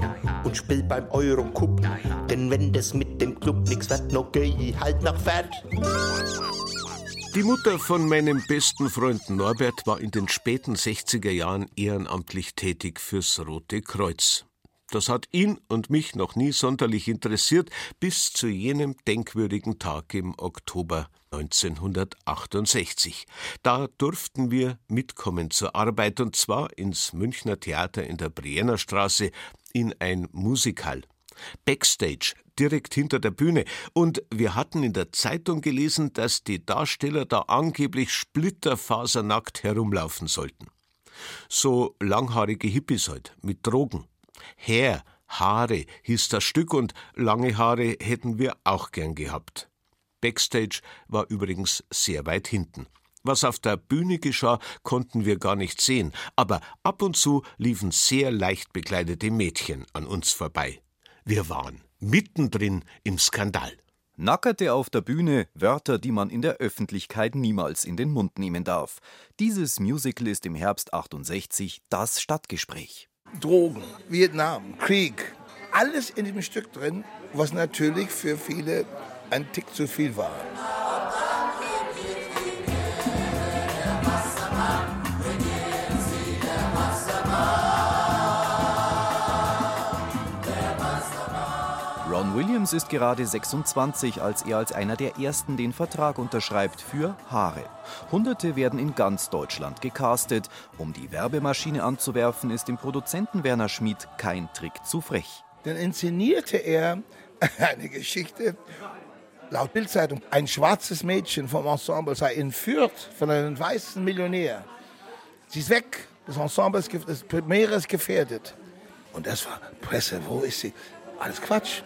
und spiel beim Eurocup. Denn wenn das mit dem Club nix wird, no geh ich halt nach Fett. Die Mutter von meinem besten Freund Norbert war in den späten 60er Jahren ehrenamtlich tätig fürs Rote Kreuz. Das hat ihn und mich noch nie sonderlich interessiert, bis zu jenem denkwürdigen Tag im Oktober 1968. Da durften wir mitkommen zur Arbeit und zwar ins Münchner Theater in der Brienner Straße in ein Musikal. Backstage, direkt hinter der Bühne, und wir hatten in der Zeitung gelesen, dass die Darsteller da angeblich splitterfasernackt herumlaufen sollten. So langhaarige Hippies halt, mit Drogen. Hair, Haare hieß das Stück und lange Haare hätten wir auch gern gehabt. Backstage war übrigens sehr weit hinten. Was auf der Bühne geschah, konnten wir gar nicht sehen, aber ab und zu liefen sehr leicht bekleidete Mädchen an uns vorbei. Wir waren mittendrin im Skandal. Nackerte auf der Bühne Wörter, die man in der Öffentlichkeit niemals in den Mund nehmen darf. Dieses Musical ist im Herbst 68 das Stadtgespräch. Drogen, Vietnam, Krieg, alles in dem Stück drin, was natürlich für viele ein Tick zu viel war. Ron Williams ist gerade 26, als er als einer der ersten den Vertrag unterschreibt für Haare. Hunderte werden in ganz Deutschland gecastet. Um die Werbemaschine anzuwerfen, ist dem Produzenten Werner Schmid kein Trick zu frech. Dann inszenierte er [laughs] eine Geschichte, laut Bildzeitung, ein schwarzes Mädchen vom Ensemble sei entführt von einem weißen Millionär. Sie ist weg, das Ensemble ist, das Premiere gefährdet. Und das war Presse, wo ist sie? Alles Quatsch.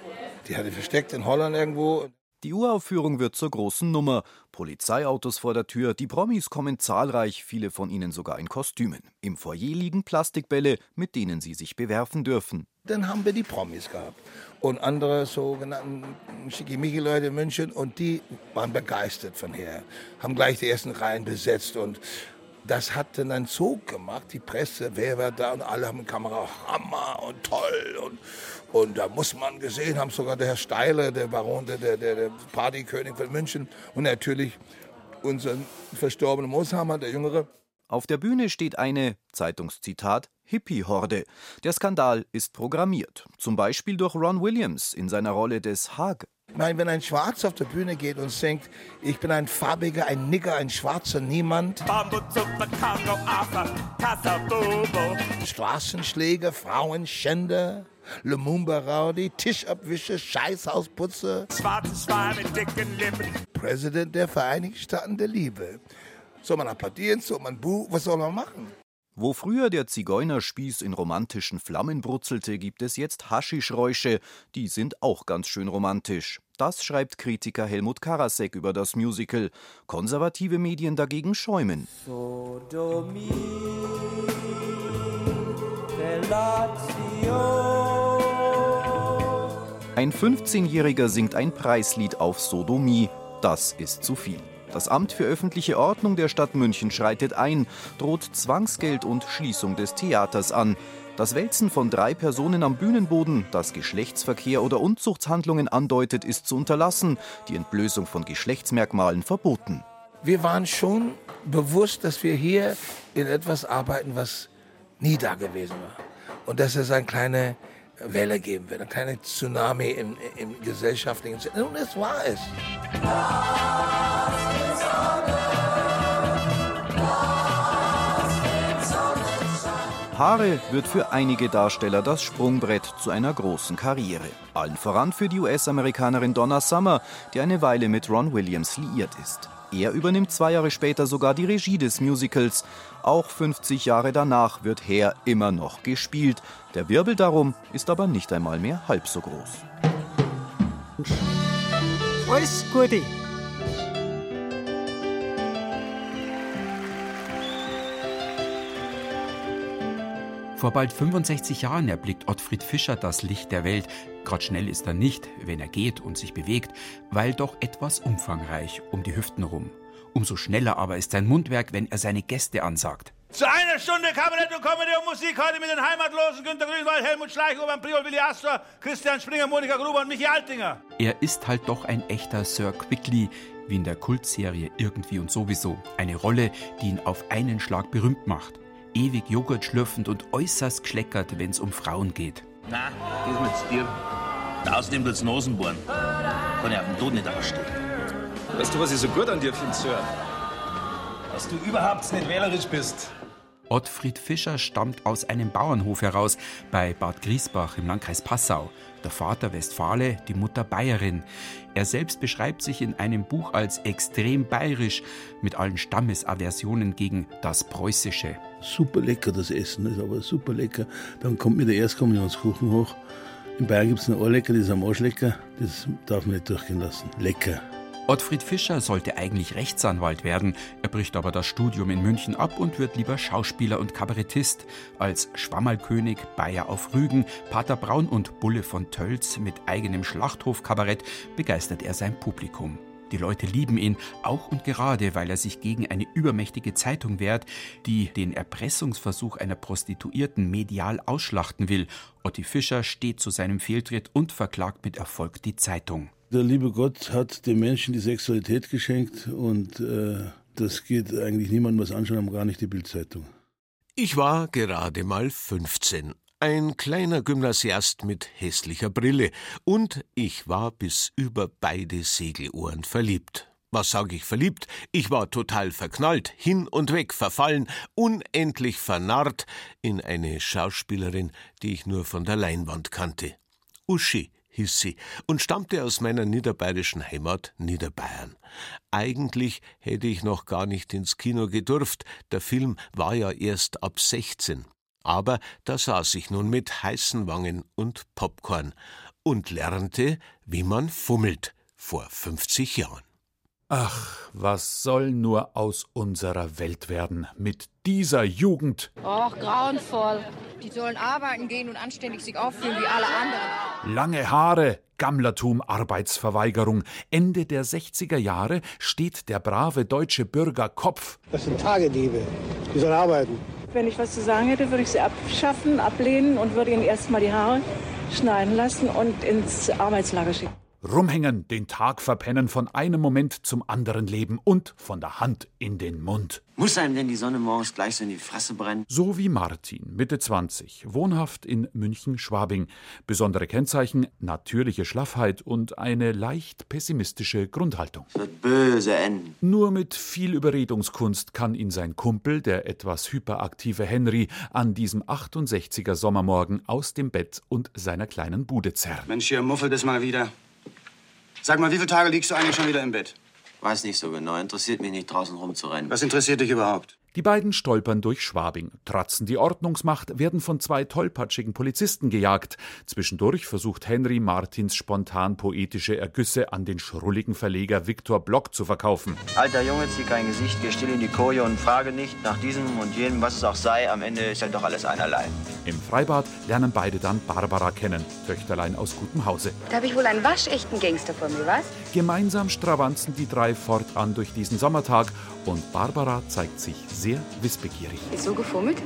Die hatte versteckt in Holland irgendwo. Die Uraufführung wird zur großen Nummer. Polizeiautos vor der Tür, die Promis kommen zahlreich, viele von ihnen sogar in Kostümen. Im Foyer liegen Plastikbälle, mit denen sie sich bewerfen dürfen. Dann haben wir die Promis gehabt und andere sogenannten Schickimicki-Leute in München und die waren begeistert von her, haben gleich die ersten Reihen besetzt und das hat dann einen Zug gemacht, die Presse, wer war da und alle haben Kamera, Hammer und toll und, und da muss man gesehen haben, sogar der Herr Steiler, der Baron, der, der, der Partykönig von München und natürlich unser verstorbenen Mooshammer, der Jüngere. Auf der Bühne steht eine, Zeitungszitat, Hippie-Horde. Der Skandal ist programmiert. Zum Beispiel durch Ron Williams in seiner Rolle des Hag. Ich meine, wenn ein Schwarzer auf der Bühne geht und singt, ich bin ein Farbiger, ein Nigger, ein Schwarzer Niemand. Straßenschläger, Frauenschänder, Lumumba Rowdy, Tischabwische, Scheißhausputze. Schwarzes Schwein mit dicken Lippen. Präsident der Vereinigten Staaten der Liebe. Soll man applaudieren, soll man buh, was soll man machen? Wo früher der Zigeunerspieß in romantischen Flammen brutzelte, gibt es jetzt Haschischräusche. Die sind auch ganz schön romantisch. Das schreibt Kritiker Helmut Karasek über das Musical. Konservative Medien dagegen schäumen. Sodomie, Relatio. Ein 15-Jähriger singt ein Preislied auf Sodomie. Das ist zu viel. Das Amt für öffentliche Ordnung der Stadt München schreitet ein, droht Zwangsgeld und Schließung des Theaters an. Das Wälzen von drei Personen am Bühnenboden, das Geschlechtsverkehr oder Unzuchtshandlungen andeutet, ist zu unterlassen, die Entblößung von Geschlechtsmerkmalen verboten. Wir waren schon bewusst, dass wir hier in etwas arbeiten, was nie da gewesen war. Und dass es eine kleine Welle geben wird, eine kleine Tsunami im, im gesellschaftlichen Sinne. Und es war es. Haare wird für einige Darsteller das Sprungbrett zu einer großen Karriere. Allen voran für die US-Amerikanerin Donna Summer, die eine Weile mit Ron Williams liiert ist. Er übernimmt zwei Jahre später sogar die Regie des Musicals. Auch 50 Jahre danach wird Hair immer noch gespielt. Der Wirbel darum ist aber nicht einmal mehr halb so groß. Alles Gute. Vor bald 65 Jahren erblickt Ottfried Fischer das Licht der Welt. Grad schnell ist er nicht, wenn er geht und sich bewegt, weil doch etwas umfangreich um die Hüften rum. Umso schneller aber ist sein Mundwerk, wenn er seine Gäste ansagt. Zu einer Stunde Kabarett und Comedy und Musik heute mit den Heimatlosen Günter Grünwald, Helmut Schleich, Urban Priol, Willi Astor, Christian Springer, Monika Gruber und Michi Altinger. Er ist halt doch ein echter Sir Quickly, wie in der Kultserie Irgendwie und sowieso. Eine Rolle, die ihn auf einen Schlag berühmt macht. Ewig Joghurt schlürfend und äußerst geschleckert, wenn es um Frauen geht. Na, das mit dir. Außerdem wird's Nosenbohren. Kann ich auf dem Tod nicht ausstehen. Weißt du, was ich so gut an dir finde, Sir? Dass du überhaupt nicht wählerisch bist. Ottfried Fischer stammt aus einem Bauernhof heraus bei Bad Griesbach im Landkreis Passau. Der Vater Westfale, die Mutter Bayerin. Er selbst beschreibt sich in einem Buch als extrem bayerisch mit allen Stammesaversionen gegen das Preußische. Super lecker das Essen, ist aber super lecker. Dann kommt mir der Erstkommunionskuchen hoch. In Bayern gibt es noch lecker, das ist am Arsch lecker. Das darf man nicht durchgehen lassen. Lecker. Ottfried Fischer sollte eigentlich Rechtsanwalt werden. Er bricht aber das Studium in München ab und wird lieber Schauspieler und Kabarettist. Als Schwammerlkönig, Bayer auf Rügen, Pater Braun und Bulle von Tölz mit eigenem Schlachthofkabarett begeistert er sein Publikum. Die Leute lieben ihn, auch und gerade, weil er sich gegen eine übermächtige Zeitung wehrt, die den Erpressungsversuch einer Prostituierten medial ausschlachten will. Otti Fischer steht zu seinem Fehltritt und verklagt mit Erfolg die Zeitung. Der liebe Gott hat dem Menschen die Sexualität geschenkt und äh, das geht eigentlich niemandem was anschauen, gar nicht die Bildzeitung. Ich war gerade mal 15. Ein kleiner Gymnasiast mit hässlicher Brille. Und ich war bis über beide Segelohren verliebt. Was sag ich verliebt? Ich war total verknallt, hin und weg verfallen, unendlich vernarrt in eine Schauspielerin, die ich nur von der Leinwand kannte. Uschi hieß sie und stammte aus meiner niederbayerischen Heimat Niederbayern. Eigentlich hätte ich noch gar nicht ins Kino gedurft, der Film war ja erst ab 16. Aber da saß ich nun mit heißen Wangen und Popcorn und lernte, wie man fummelt, vor 50 Jahren. Ach, was soll nur aus unserer Welt werden mit dieser Jugend? Och, grauenvoll. Die sollen arbeiten gehen und anständig sich aufführen wie alle anderen. Lange Haare, Gammlertum, Arbeitsverweigerung. Ende der 60er Jahre steht der brave deutsche Bürger Kopf. Das sind Tagediebe. Die sollen arbeiten. Wenn ich was zu sagen hätte, würde ich sie abschaffen, ablehnen und würde ihnen erstmal die Haare schneiden lassen und ins Arbeitslager schicken. Rumhängen, den Tag verpennen, von einem Moment zum anderen leben und von der Hand in den Mund. Muss einem denn die Sonne morgens gleich so in die Fresse brennen? So wie Martin, Mitte 20, wohnhaft in München-Schwabing. Besondere Kennzeichen, natürliche Schlaffheit und eine leicht pessimistische Grundhaltung. Wird böse enden. Nur mit viel Überredungskunst kann ihn sein Kumpel, der etwas hyperaktive Henry, an diesem 68er Sommermorgen aus dem Bett und seiner kleinen Bude zerren. Mensch, hier muffelt es mal wieder. Sag mal, wie viele Tage liegst du eigentlich schon wieder im Bett? Weiß nicht so genau. Interessiert mich nicht, draußen rumzurennen. Was interessiert dich überhaupt? Die beiden stolpern durch Schwabing, tratzen die Ordnungsmacht, werden von zwei tollpatschigen Polizisten gejagt. Zwischendurch versucht Henry Martins spontan poetische Ergüsse an den schrulligen Verleger Viktor Block zu verkaufen. Alter Junge, zieh kein Gesicht, geh still in die Koje und frage nicht nach diesem und jenem, was es auch sei. Am Ende ist halt doch alles einerlei. Im Freibad lernen beide dann Barbara kennen, Töchterlein aus gutem Hause. Da habe ich wohl einen waschechten Gangster vor mir, was? Gemeinsam stravanzen die drei fortan durch diesen Sommertag und Barbara zeigt sich sehr wissbegierig. Ist so gefummelt?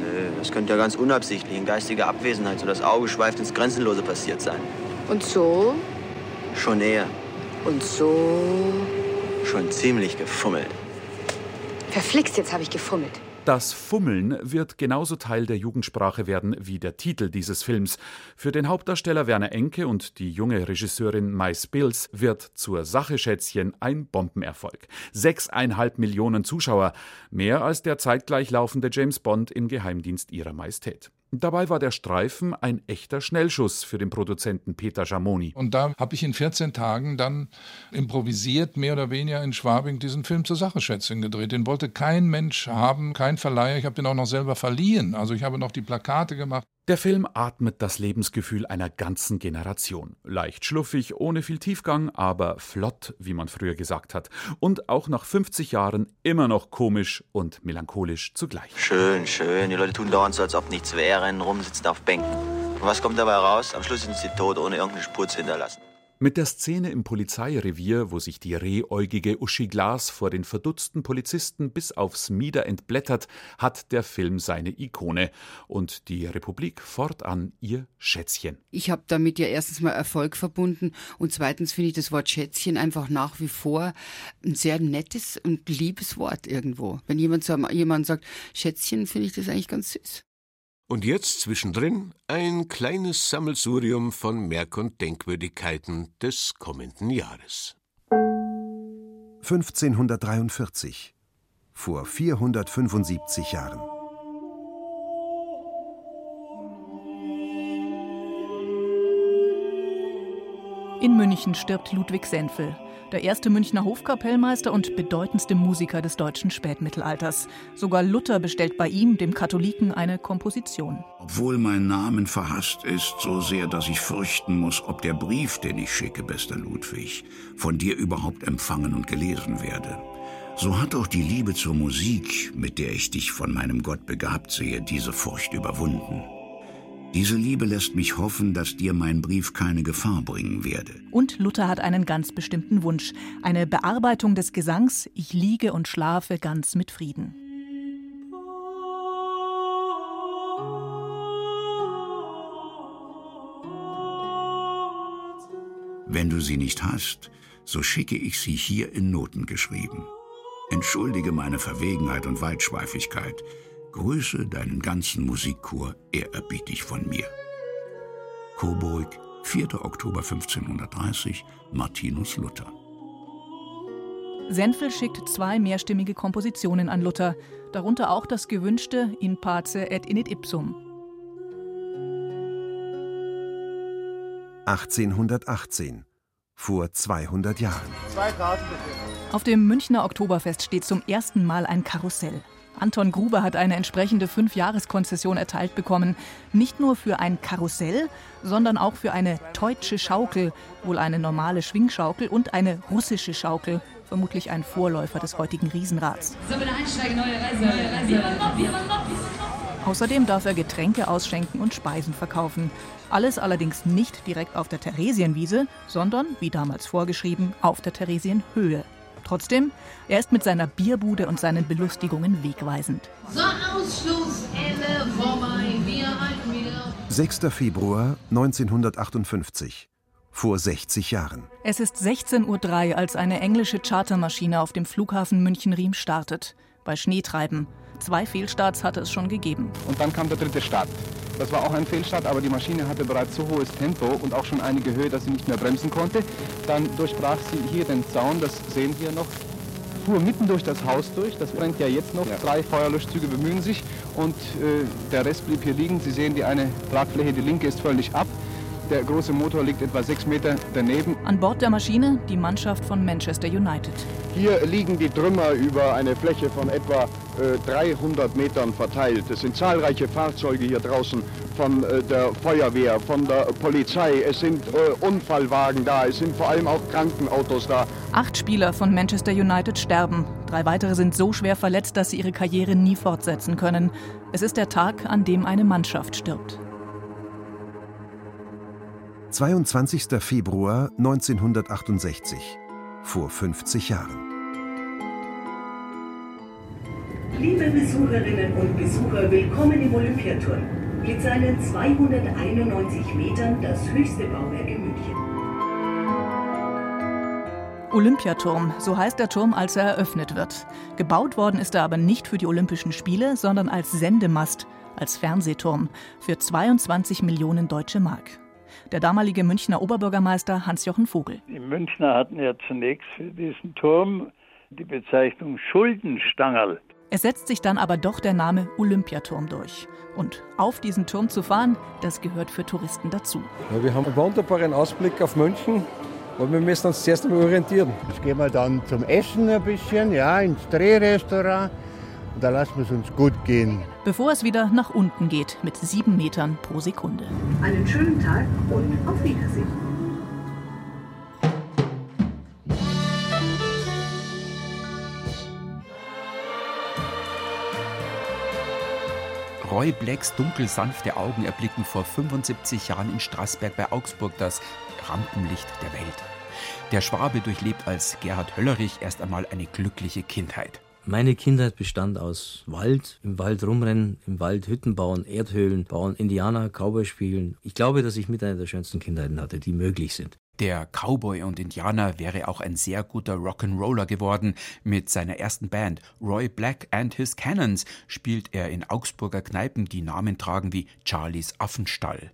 Nö, das könnte ja ganz unabsichtlich in geistiger Abwesenheit so das Auge schweift ins Grenzenlose passiert sein. Und so? Schon eher. Und so? Schon ziemlich gefummelt. Verflixt, jetzt habe ich gefummelt. Das Fummeln wird genauso Teil der Jugendsprache werden wie der Titel dieses Films. Für den Hauptdarsteller Werner Enke und die junge Regisseurin Mais Bills wird zur Sache Schätzchen ein Bombenerfolg. Sechseinhalb Millionen Zuschauer, mehr als der zeitgleich laufende James Bond im Geheimdienst ihrer Majestät. Dabei war der Streifen ein echter Schnellschuss für den Produzenten Peter Jamoni. Und da habe ich in 14 Tagen dann improvisiert, mehr oder weniger in Schwabing, diesen Film zur Sache Schätzchen gedreht. Den wollte kein Mensch haben, kein Verleiher. Ich habe den auch noch selber verliehen. Also ich habe noch die Plakate gemacht. Der Film atmet das Lebensgefühl einer ganzen Generation. Leicht schluffig, ohne viel Tiefgang, aber flott, wie man früher gesagt hat. Und auch nach 50 Jahren immer noch komisch und melancholisch zugleich. Schön, schön. Die Leute tun dauernd so, als ob nichts wäre, rennen rum, sitzen auf Bänken. Und was kommt dabei raus? Am Schluss sind sie tot, ohne irgendeine Spur zu hinterlassen. Mit der Szene im Polizeirevier, wo sich die rehäugige Uschi Glas vor den verdutzten Polizisten bis aufs Mieder entblättert, hat der Film seine Ikone und die Republik fortan ihr Schätzchen. Ich habe damit ja erstens mal Erfolg verbunden und zweitens finde ich das Wort Schätzchen einfach nach wie vor ein sehr nettes und liebes Wort irgendwo. Wenn jemand, so, jemand sagt Schätzchen, finde ich das eigentlich ganz süß. Und jetzt zwischendrin ein kleines Sammelsurium von Merk- und Denkwürdigkeiten des kommenden Jahres. 1543 vor 475 Jahren. In München stirbt Ludwig Senfel, der erste Münchner Hofkapellmeister und bedeutendste Musiker des deutschen Spätmittelalters. Sogar Luther bestellt bei ihm, dem Katholiken, eine Komposition. Obwohl mein Name verhasst ist, so sehr, dass ich fürchten muss, ob der Brief, den ich schicke, bester Ludwig, von dir überhaupt empfangen und gelesen werde. So hat auch die Liebe zur Musik, mit der ich dich von meinem Gott begabt sehe, diese Furcht überwunden. Diese Liebe lässt mich hoffen, dass dir mein Brief keine Gefahr bringen werde. Und Luther hat einen ganz bestimmten Wunsch, eine Bearbeitung des Gesangs Ich liege und schlafe ganz mit Frieden. Wenn du sie nicht hast, so schicke ich sie hier in Noten geschrieben. Entschuldige meine Verwegenheit und Weitschweifigkeit. Grüße deinen ganzen Musikchor ehrerbietig von mir. Coburg, 4. Oktober 1530, Martinus Luther. Senfel schickt zwei mehrstimmige Kompositionen an Luther, darunter auch das gewünschte In pace et init ipsum. 1818 vor 200 Jahren. Zwei Karten bitte. Auf dem Münchner Oktoberfest steht zum ersten Mal ein Karussell. Anton Gruber hat eine entsprechende Fünfjahreskonzession erteilt bekommen. Nicht nur für ein Karussell, sondern auch für eine deutsche Schaukel, wohl eine normale Schwingschaukel und eine russische Schaukel, vermutlich ein Vorläufer des heutigen Riesenrads. So, bitte einsteigen, neue Reise. Neue Reise. Außerdem darf er Getränke ausschenken und Speisen verkaufen. Alles allerdings nicht direkt auf der Theresienwiese, sondern, wie damals vorgeschrieben, auf der Theresienhöhe. Trotzdem, er ist mit seiner Bierbude und seinen Belustigungen wegweisend. So, Ausschluss, Ende, vorbei, wir halten wieder. 6. Februar 1958 vor 60 Jahren. Es ist 16.03 Uhr, als eine englische Chartermaschine auf dem Flughafen München-Riem startet. Bei Schneetreiben. Zwei Fehlstarts hatte es schon gegeben. Und dann kam der dritte Start. Das war auch ein Fehlstart, aber die Maschine hatte bereits so hohes Tempo und auch schon einige Höhe, dass sie nicht mehr bremsen konnte. Dann durchbrach sie hier den Zaun, das sehen wir noch, fuhr mitten durch das Haus durch. Das brennt ja jetzt noch. Ja. Drei Feuerlöschzüge bemühen sich und äh, der Rest blieb hier liegen. Sie sehen, die eine Tragfläche, die linke, ist völlig ab. Der große Motor liegt etwa sechs Meter daneben. An Bord der Maschine die Mannschaft von Manchester United. Hier liegen die Trümmer über eine Fläche von etwa äh, 300 Metern verteilt. Es sind zahlreiche Fahrzeuge hier draußen von äh, der Feuerwehr, von der Polizei. Es sind äh, Unfallwagen da, es sind vor allem auch Krankenautos da. Acht Spieler von Manchester United sterben. Drei weitere sind so schwer verletzt, dass sie ihre Karriere nie fortsetzen können. Es ist der Tag, an dem eine Mannschaft stirbt. 22. Februar 1968, vor 50 Jahren. Liebe Besucherinnen und Besucher, willkommen im Olympiaturm. Mit seinen 291 Metern das höchste Bauwerk in München. Olympiaturm, so heißt der Turm, als er eröffnet wird. Gebaut worden ist er aber nicht für die Olympischen Spiele, sondern als Sendemast, als Fernsehturm für 22 Millionen deutsche Mark. Der damalige Münchner Oberbürgermeister Hans-Jochen Vogel. Die Münchner hatten ja zunächst für diesen Turm die Bezeichnung Schuldenstangerl. Es setzt sich dann aber doch der Name Olympiaturm durch. Und auf diesen Turm zu fahren, das gehört für Touristen dazu. Ja, wir haben einen wunderbaren Ausblick auf München. Und wir müssen uns zuerst einmal orientieren. Jetzt gehen wir dann zum Essen ein bisschen, ja, ins Drehrestaurant. Und da lassen wir es uns gut gehen. Bevor es wieder nach unten geht mit sieben Metern pro Sekunde. Einen schönen Tag und auf Wiedersehen. Roy Blacks dunkelsanfte Augen erblicken vor 75 Jahren in Straßberg bei Augsburg das Rampenlicht der Welt. Der Schwabe durchlebt als Gerhard Höllerich erst einmal eine glückliche Kindheit. Meine Kindheit bestand aus Wald, im Wald rumrennen, im Wald Hütten bauen, Erdhöhlen bauen, Indianer, Cowboy spielen. Ich glaube, dass ich mit einer der schönsten Kindheiten hatte, die möglich sind. Der Cowboy und Indianer wäre auch ein sehr guter Rock'n'Roller geworden. Mit seiner ersten Band Roy Black and His Cannons spielt er in Augsburger Kneipen, die Namen tragen wie Charlies Affenstall.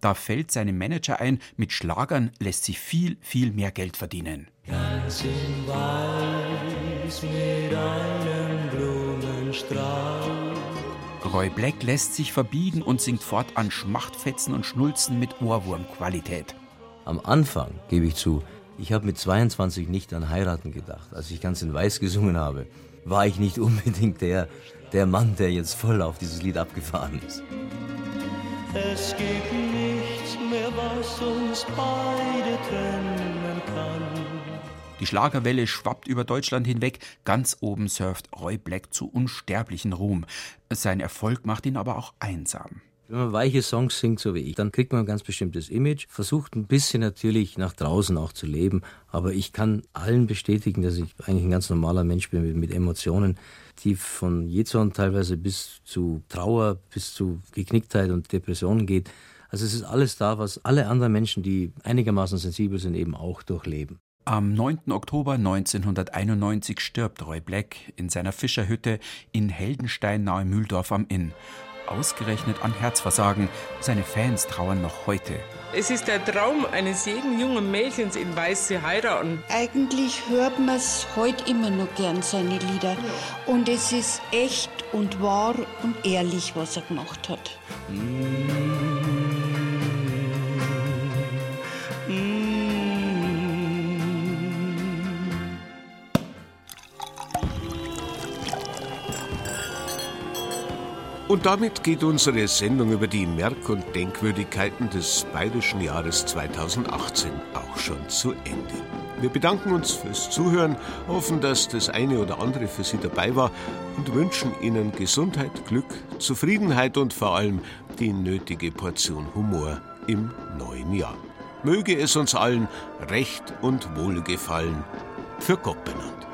Da fällt seinem Manager ein, mit Schlagern lässt sich viel, viel mehr Geld verdienen. Ganz in Weiß mit einem Blumenstrauß. Roy Black lässt sich verbiegen und singt fortan Schmachtfetzen und Schnulzen mit Ohrwurmqualität. Am Anfang, gebe ich zu, ich habe mit 22 nicht an heiraten gedacht. Als ich ganz in Weiß gesungen habe, war ich nicht [laughs] unbedingt der, der Mann, der jetzt voll auf dieses Lied abgefahren ist. Es gibt nichts mehr, was uns beide trennen kann. Die Schlagerwelle schwappt über Deutschland hinweg. Ganz oben surft Roy Black zu unsterblichen Ruhm. Sein Erfolg macht ihn aber auch einsam. Wenn man weiche Songs singt, so wie ich, dann kriegt man ein ganz bestimmtes Image, versucht ein bisschen natürlich nach draußen auch zu leben, aber ich kann allen bestätigen, dass ich eigentlich ein ganz normaler Mensch bin mit, mit Emotionen, die von Jezorn teilweise bis zu Trauer, bis zu Geknicktheit und Depressionen geht. Also es ist alles da, was alle anderen Menschen, die einigermaßen sensibel sind, eben auch durchleben. Am 9. Oktober 1991 stirbt Roy Black in seiner Fischerhütte in Heldenstein nahe Mühldorf am Inn ausgerechnet an Herzversagen. Seine Fans trauern noch heute. Es ist der Traum eines jeden jungen Mädchens in Weiß zu heiraten. Eigentlich hört man es heute immer noch gern, seine Lieder. Und es ist echt und wahr und ehrlich, was er gemacht hat. Und damit geht unsere Sendung über die Merk- und Denkwürdigkeiten des Bayerischen Jahres 2018 auch schon zu Ende. Wir bedanken uns fürs Zuhören, hoffen, dass das eine oder andere für Sie dabei war und wünschen Ihnen Gesundheit, Glück, Zufriedenheit und vor allem die nötige Portion Humor im neuen Jahr. Möge es uns allen recht und wohlgefallen. Für Gott benannt.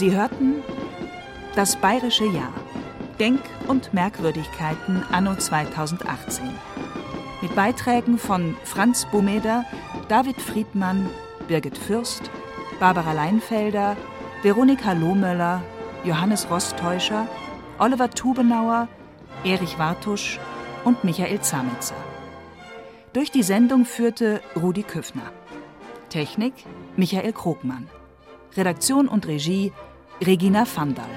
Sie hörten das bayerische Jahr. Denk- und Merkwürdigkeiten anno 2018. Mit Beiträgen von Franz Bumeder, David Friedmann, Birgit Fürst, Barbara Leinfelder, Veronika Lohmöller, Johannes Rostäuscher, Oliver Tubenauer, Erich Wartusch und Michael Zametzer. Durch die Sendung führte Rudi Küffner. Technik Michael Krogmann. Redaktion und Regie Regina Vandal.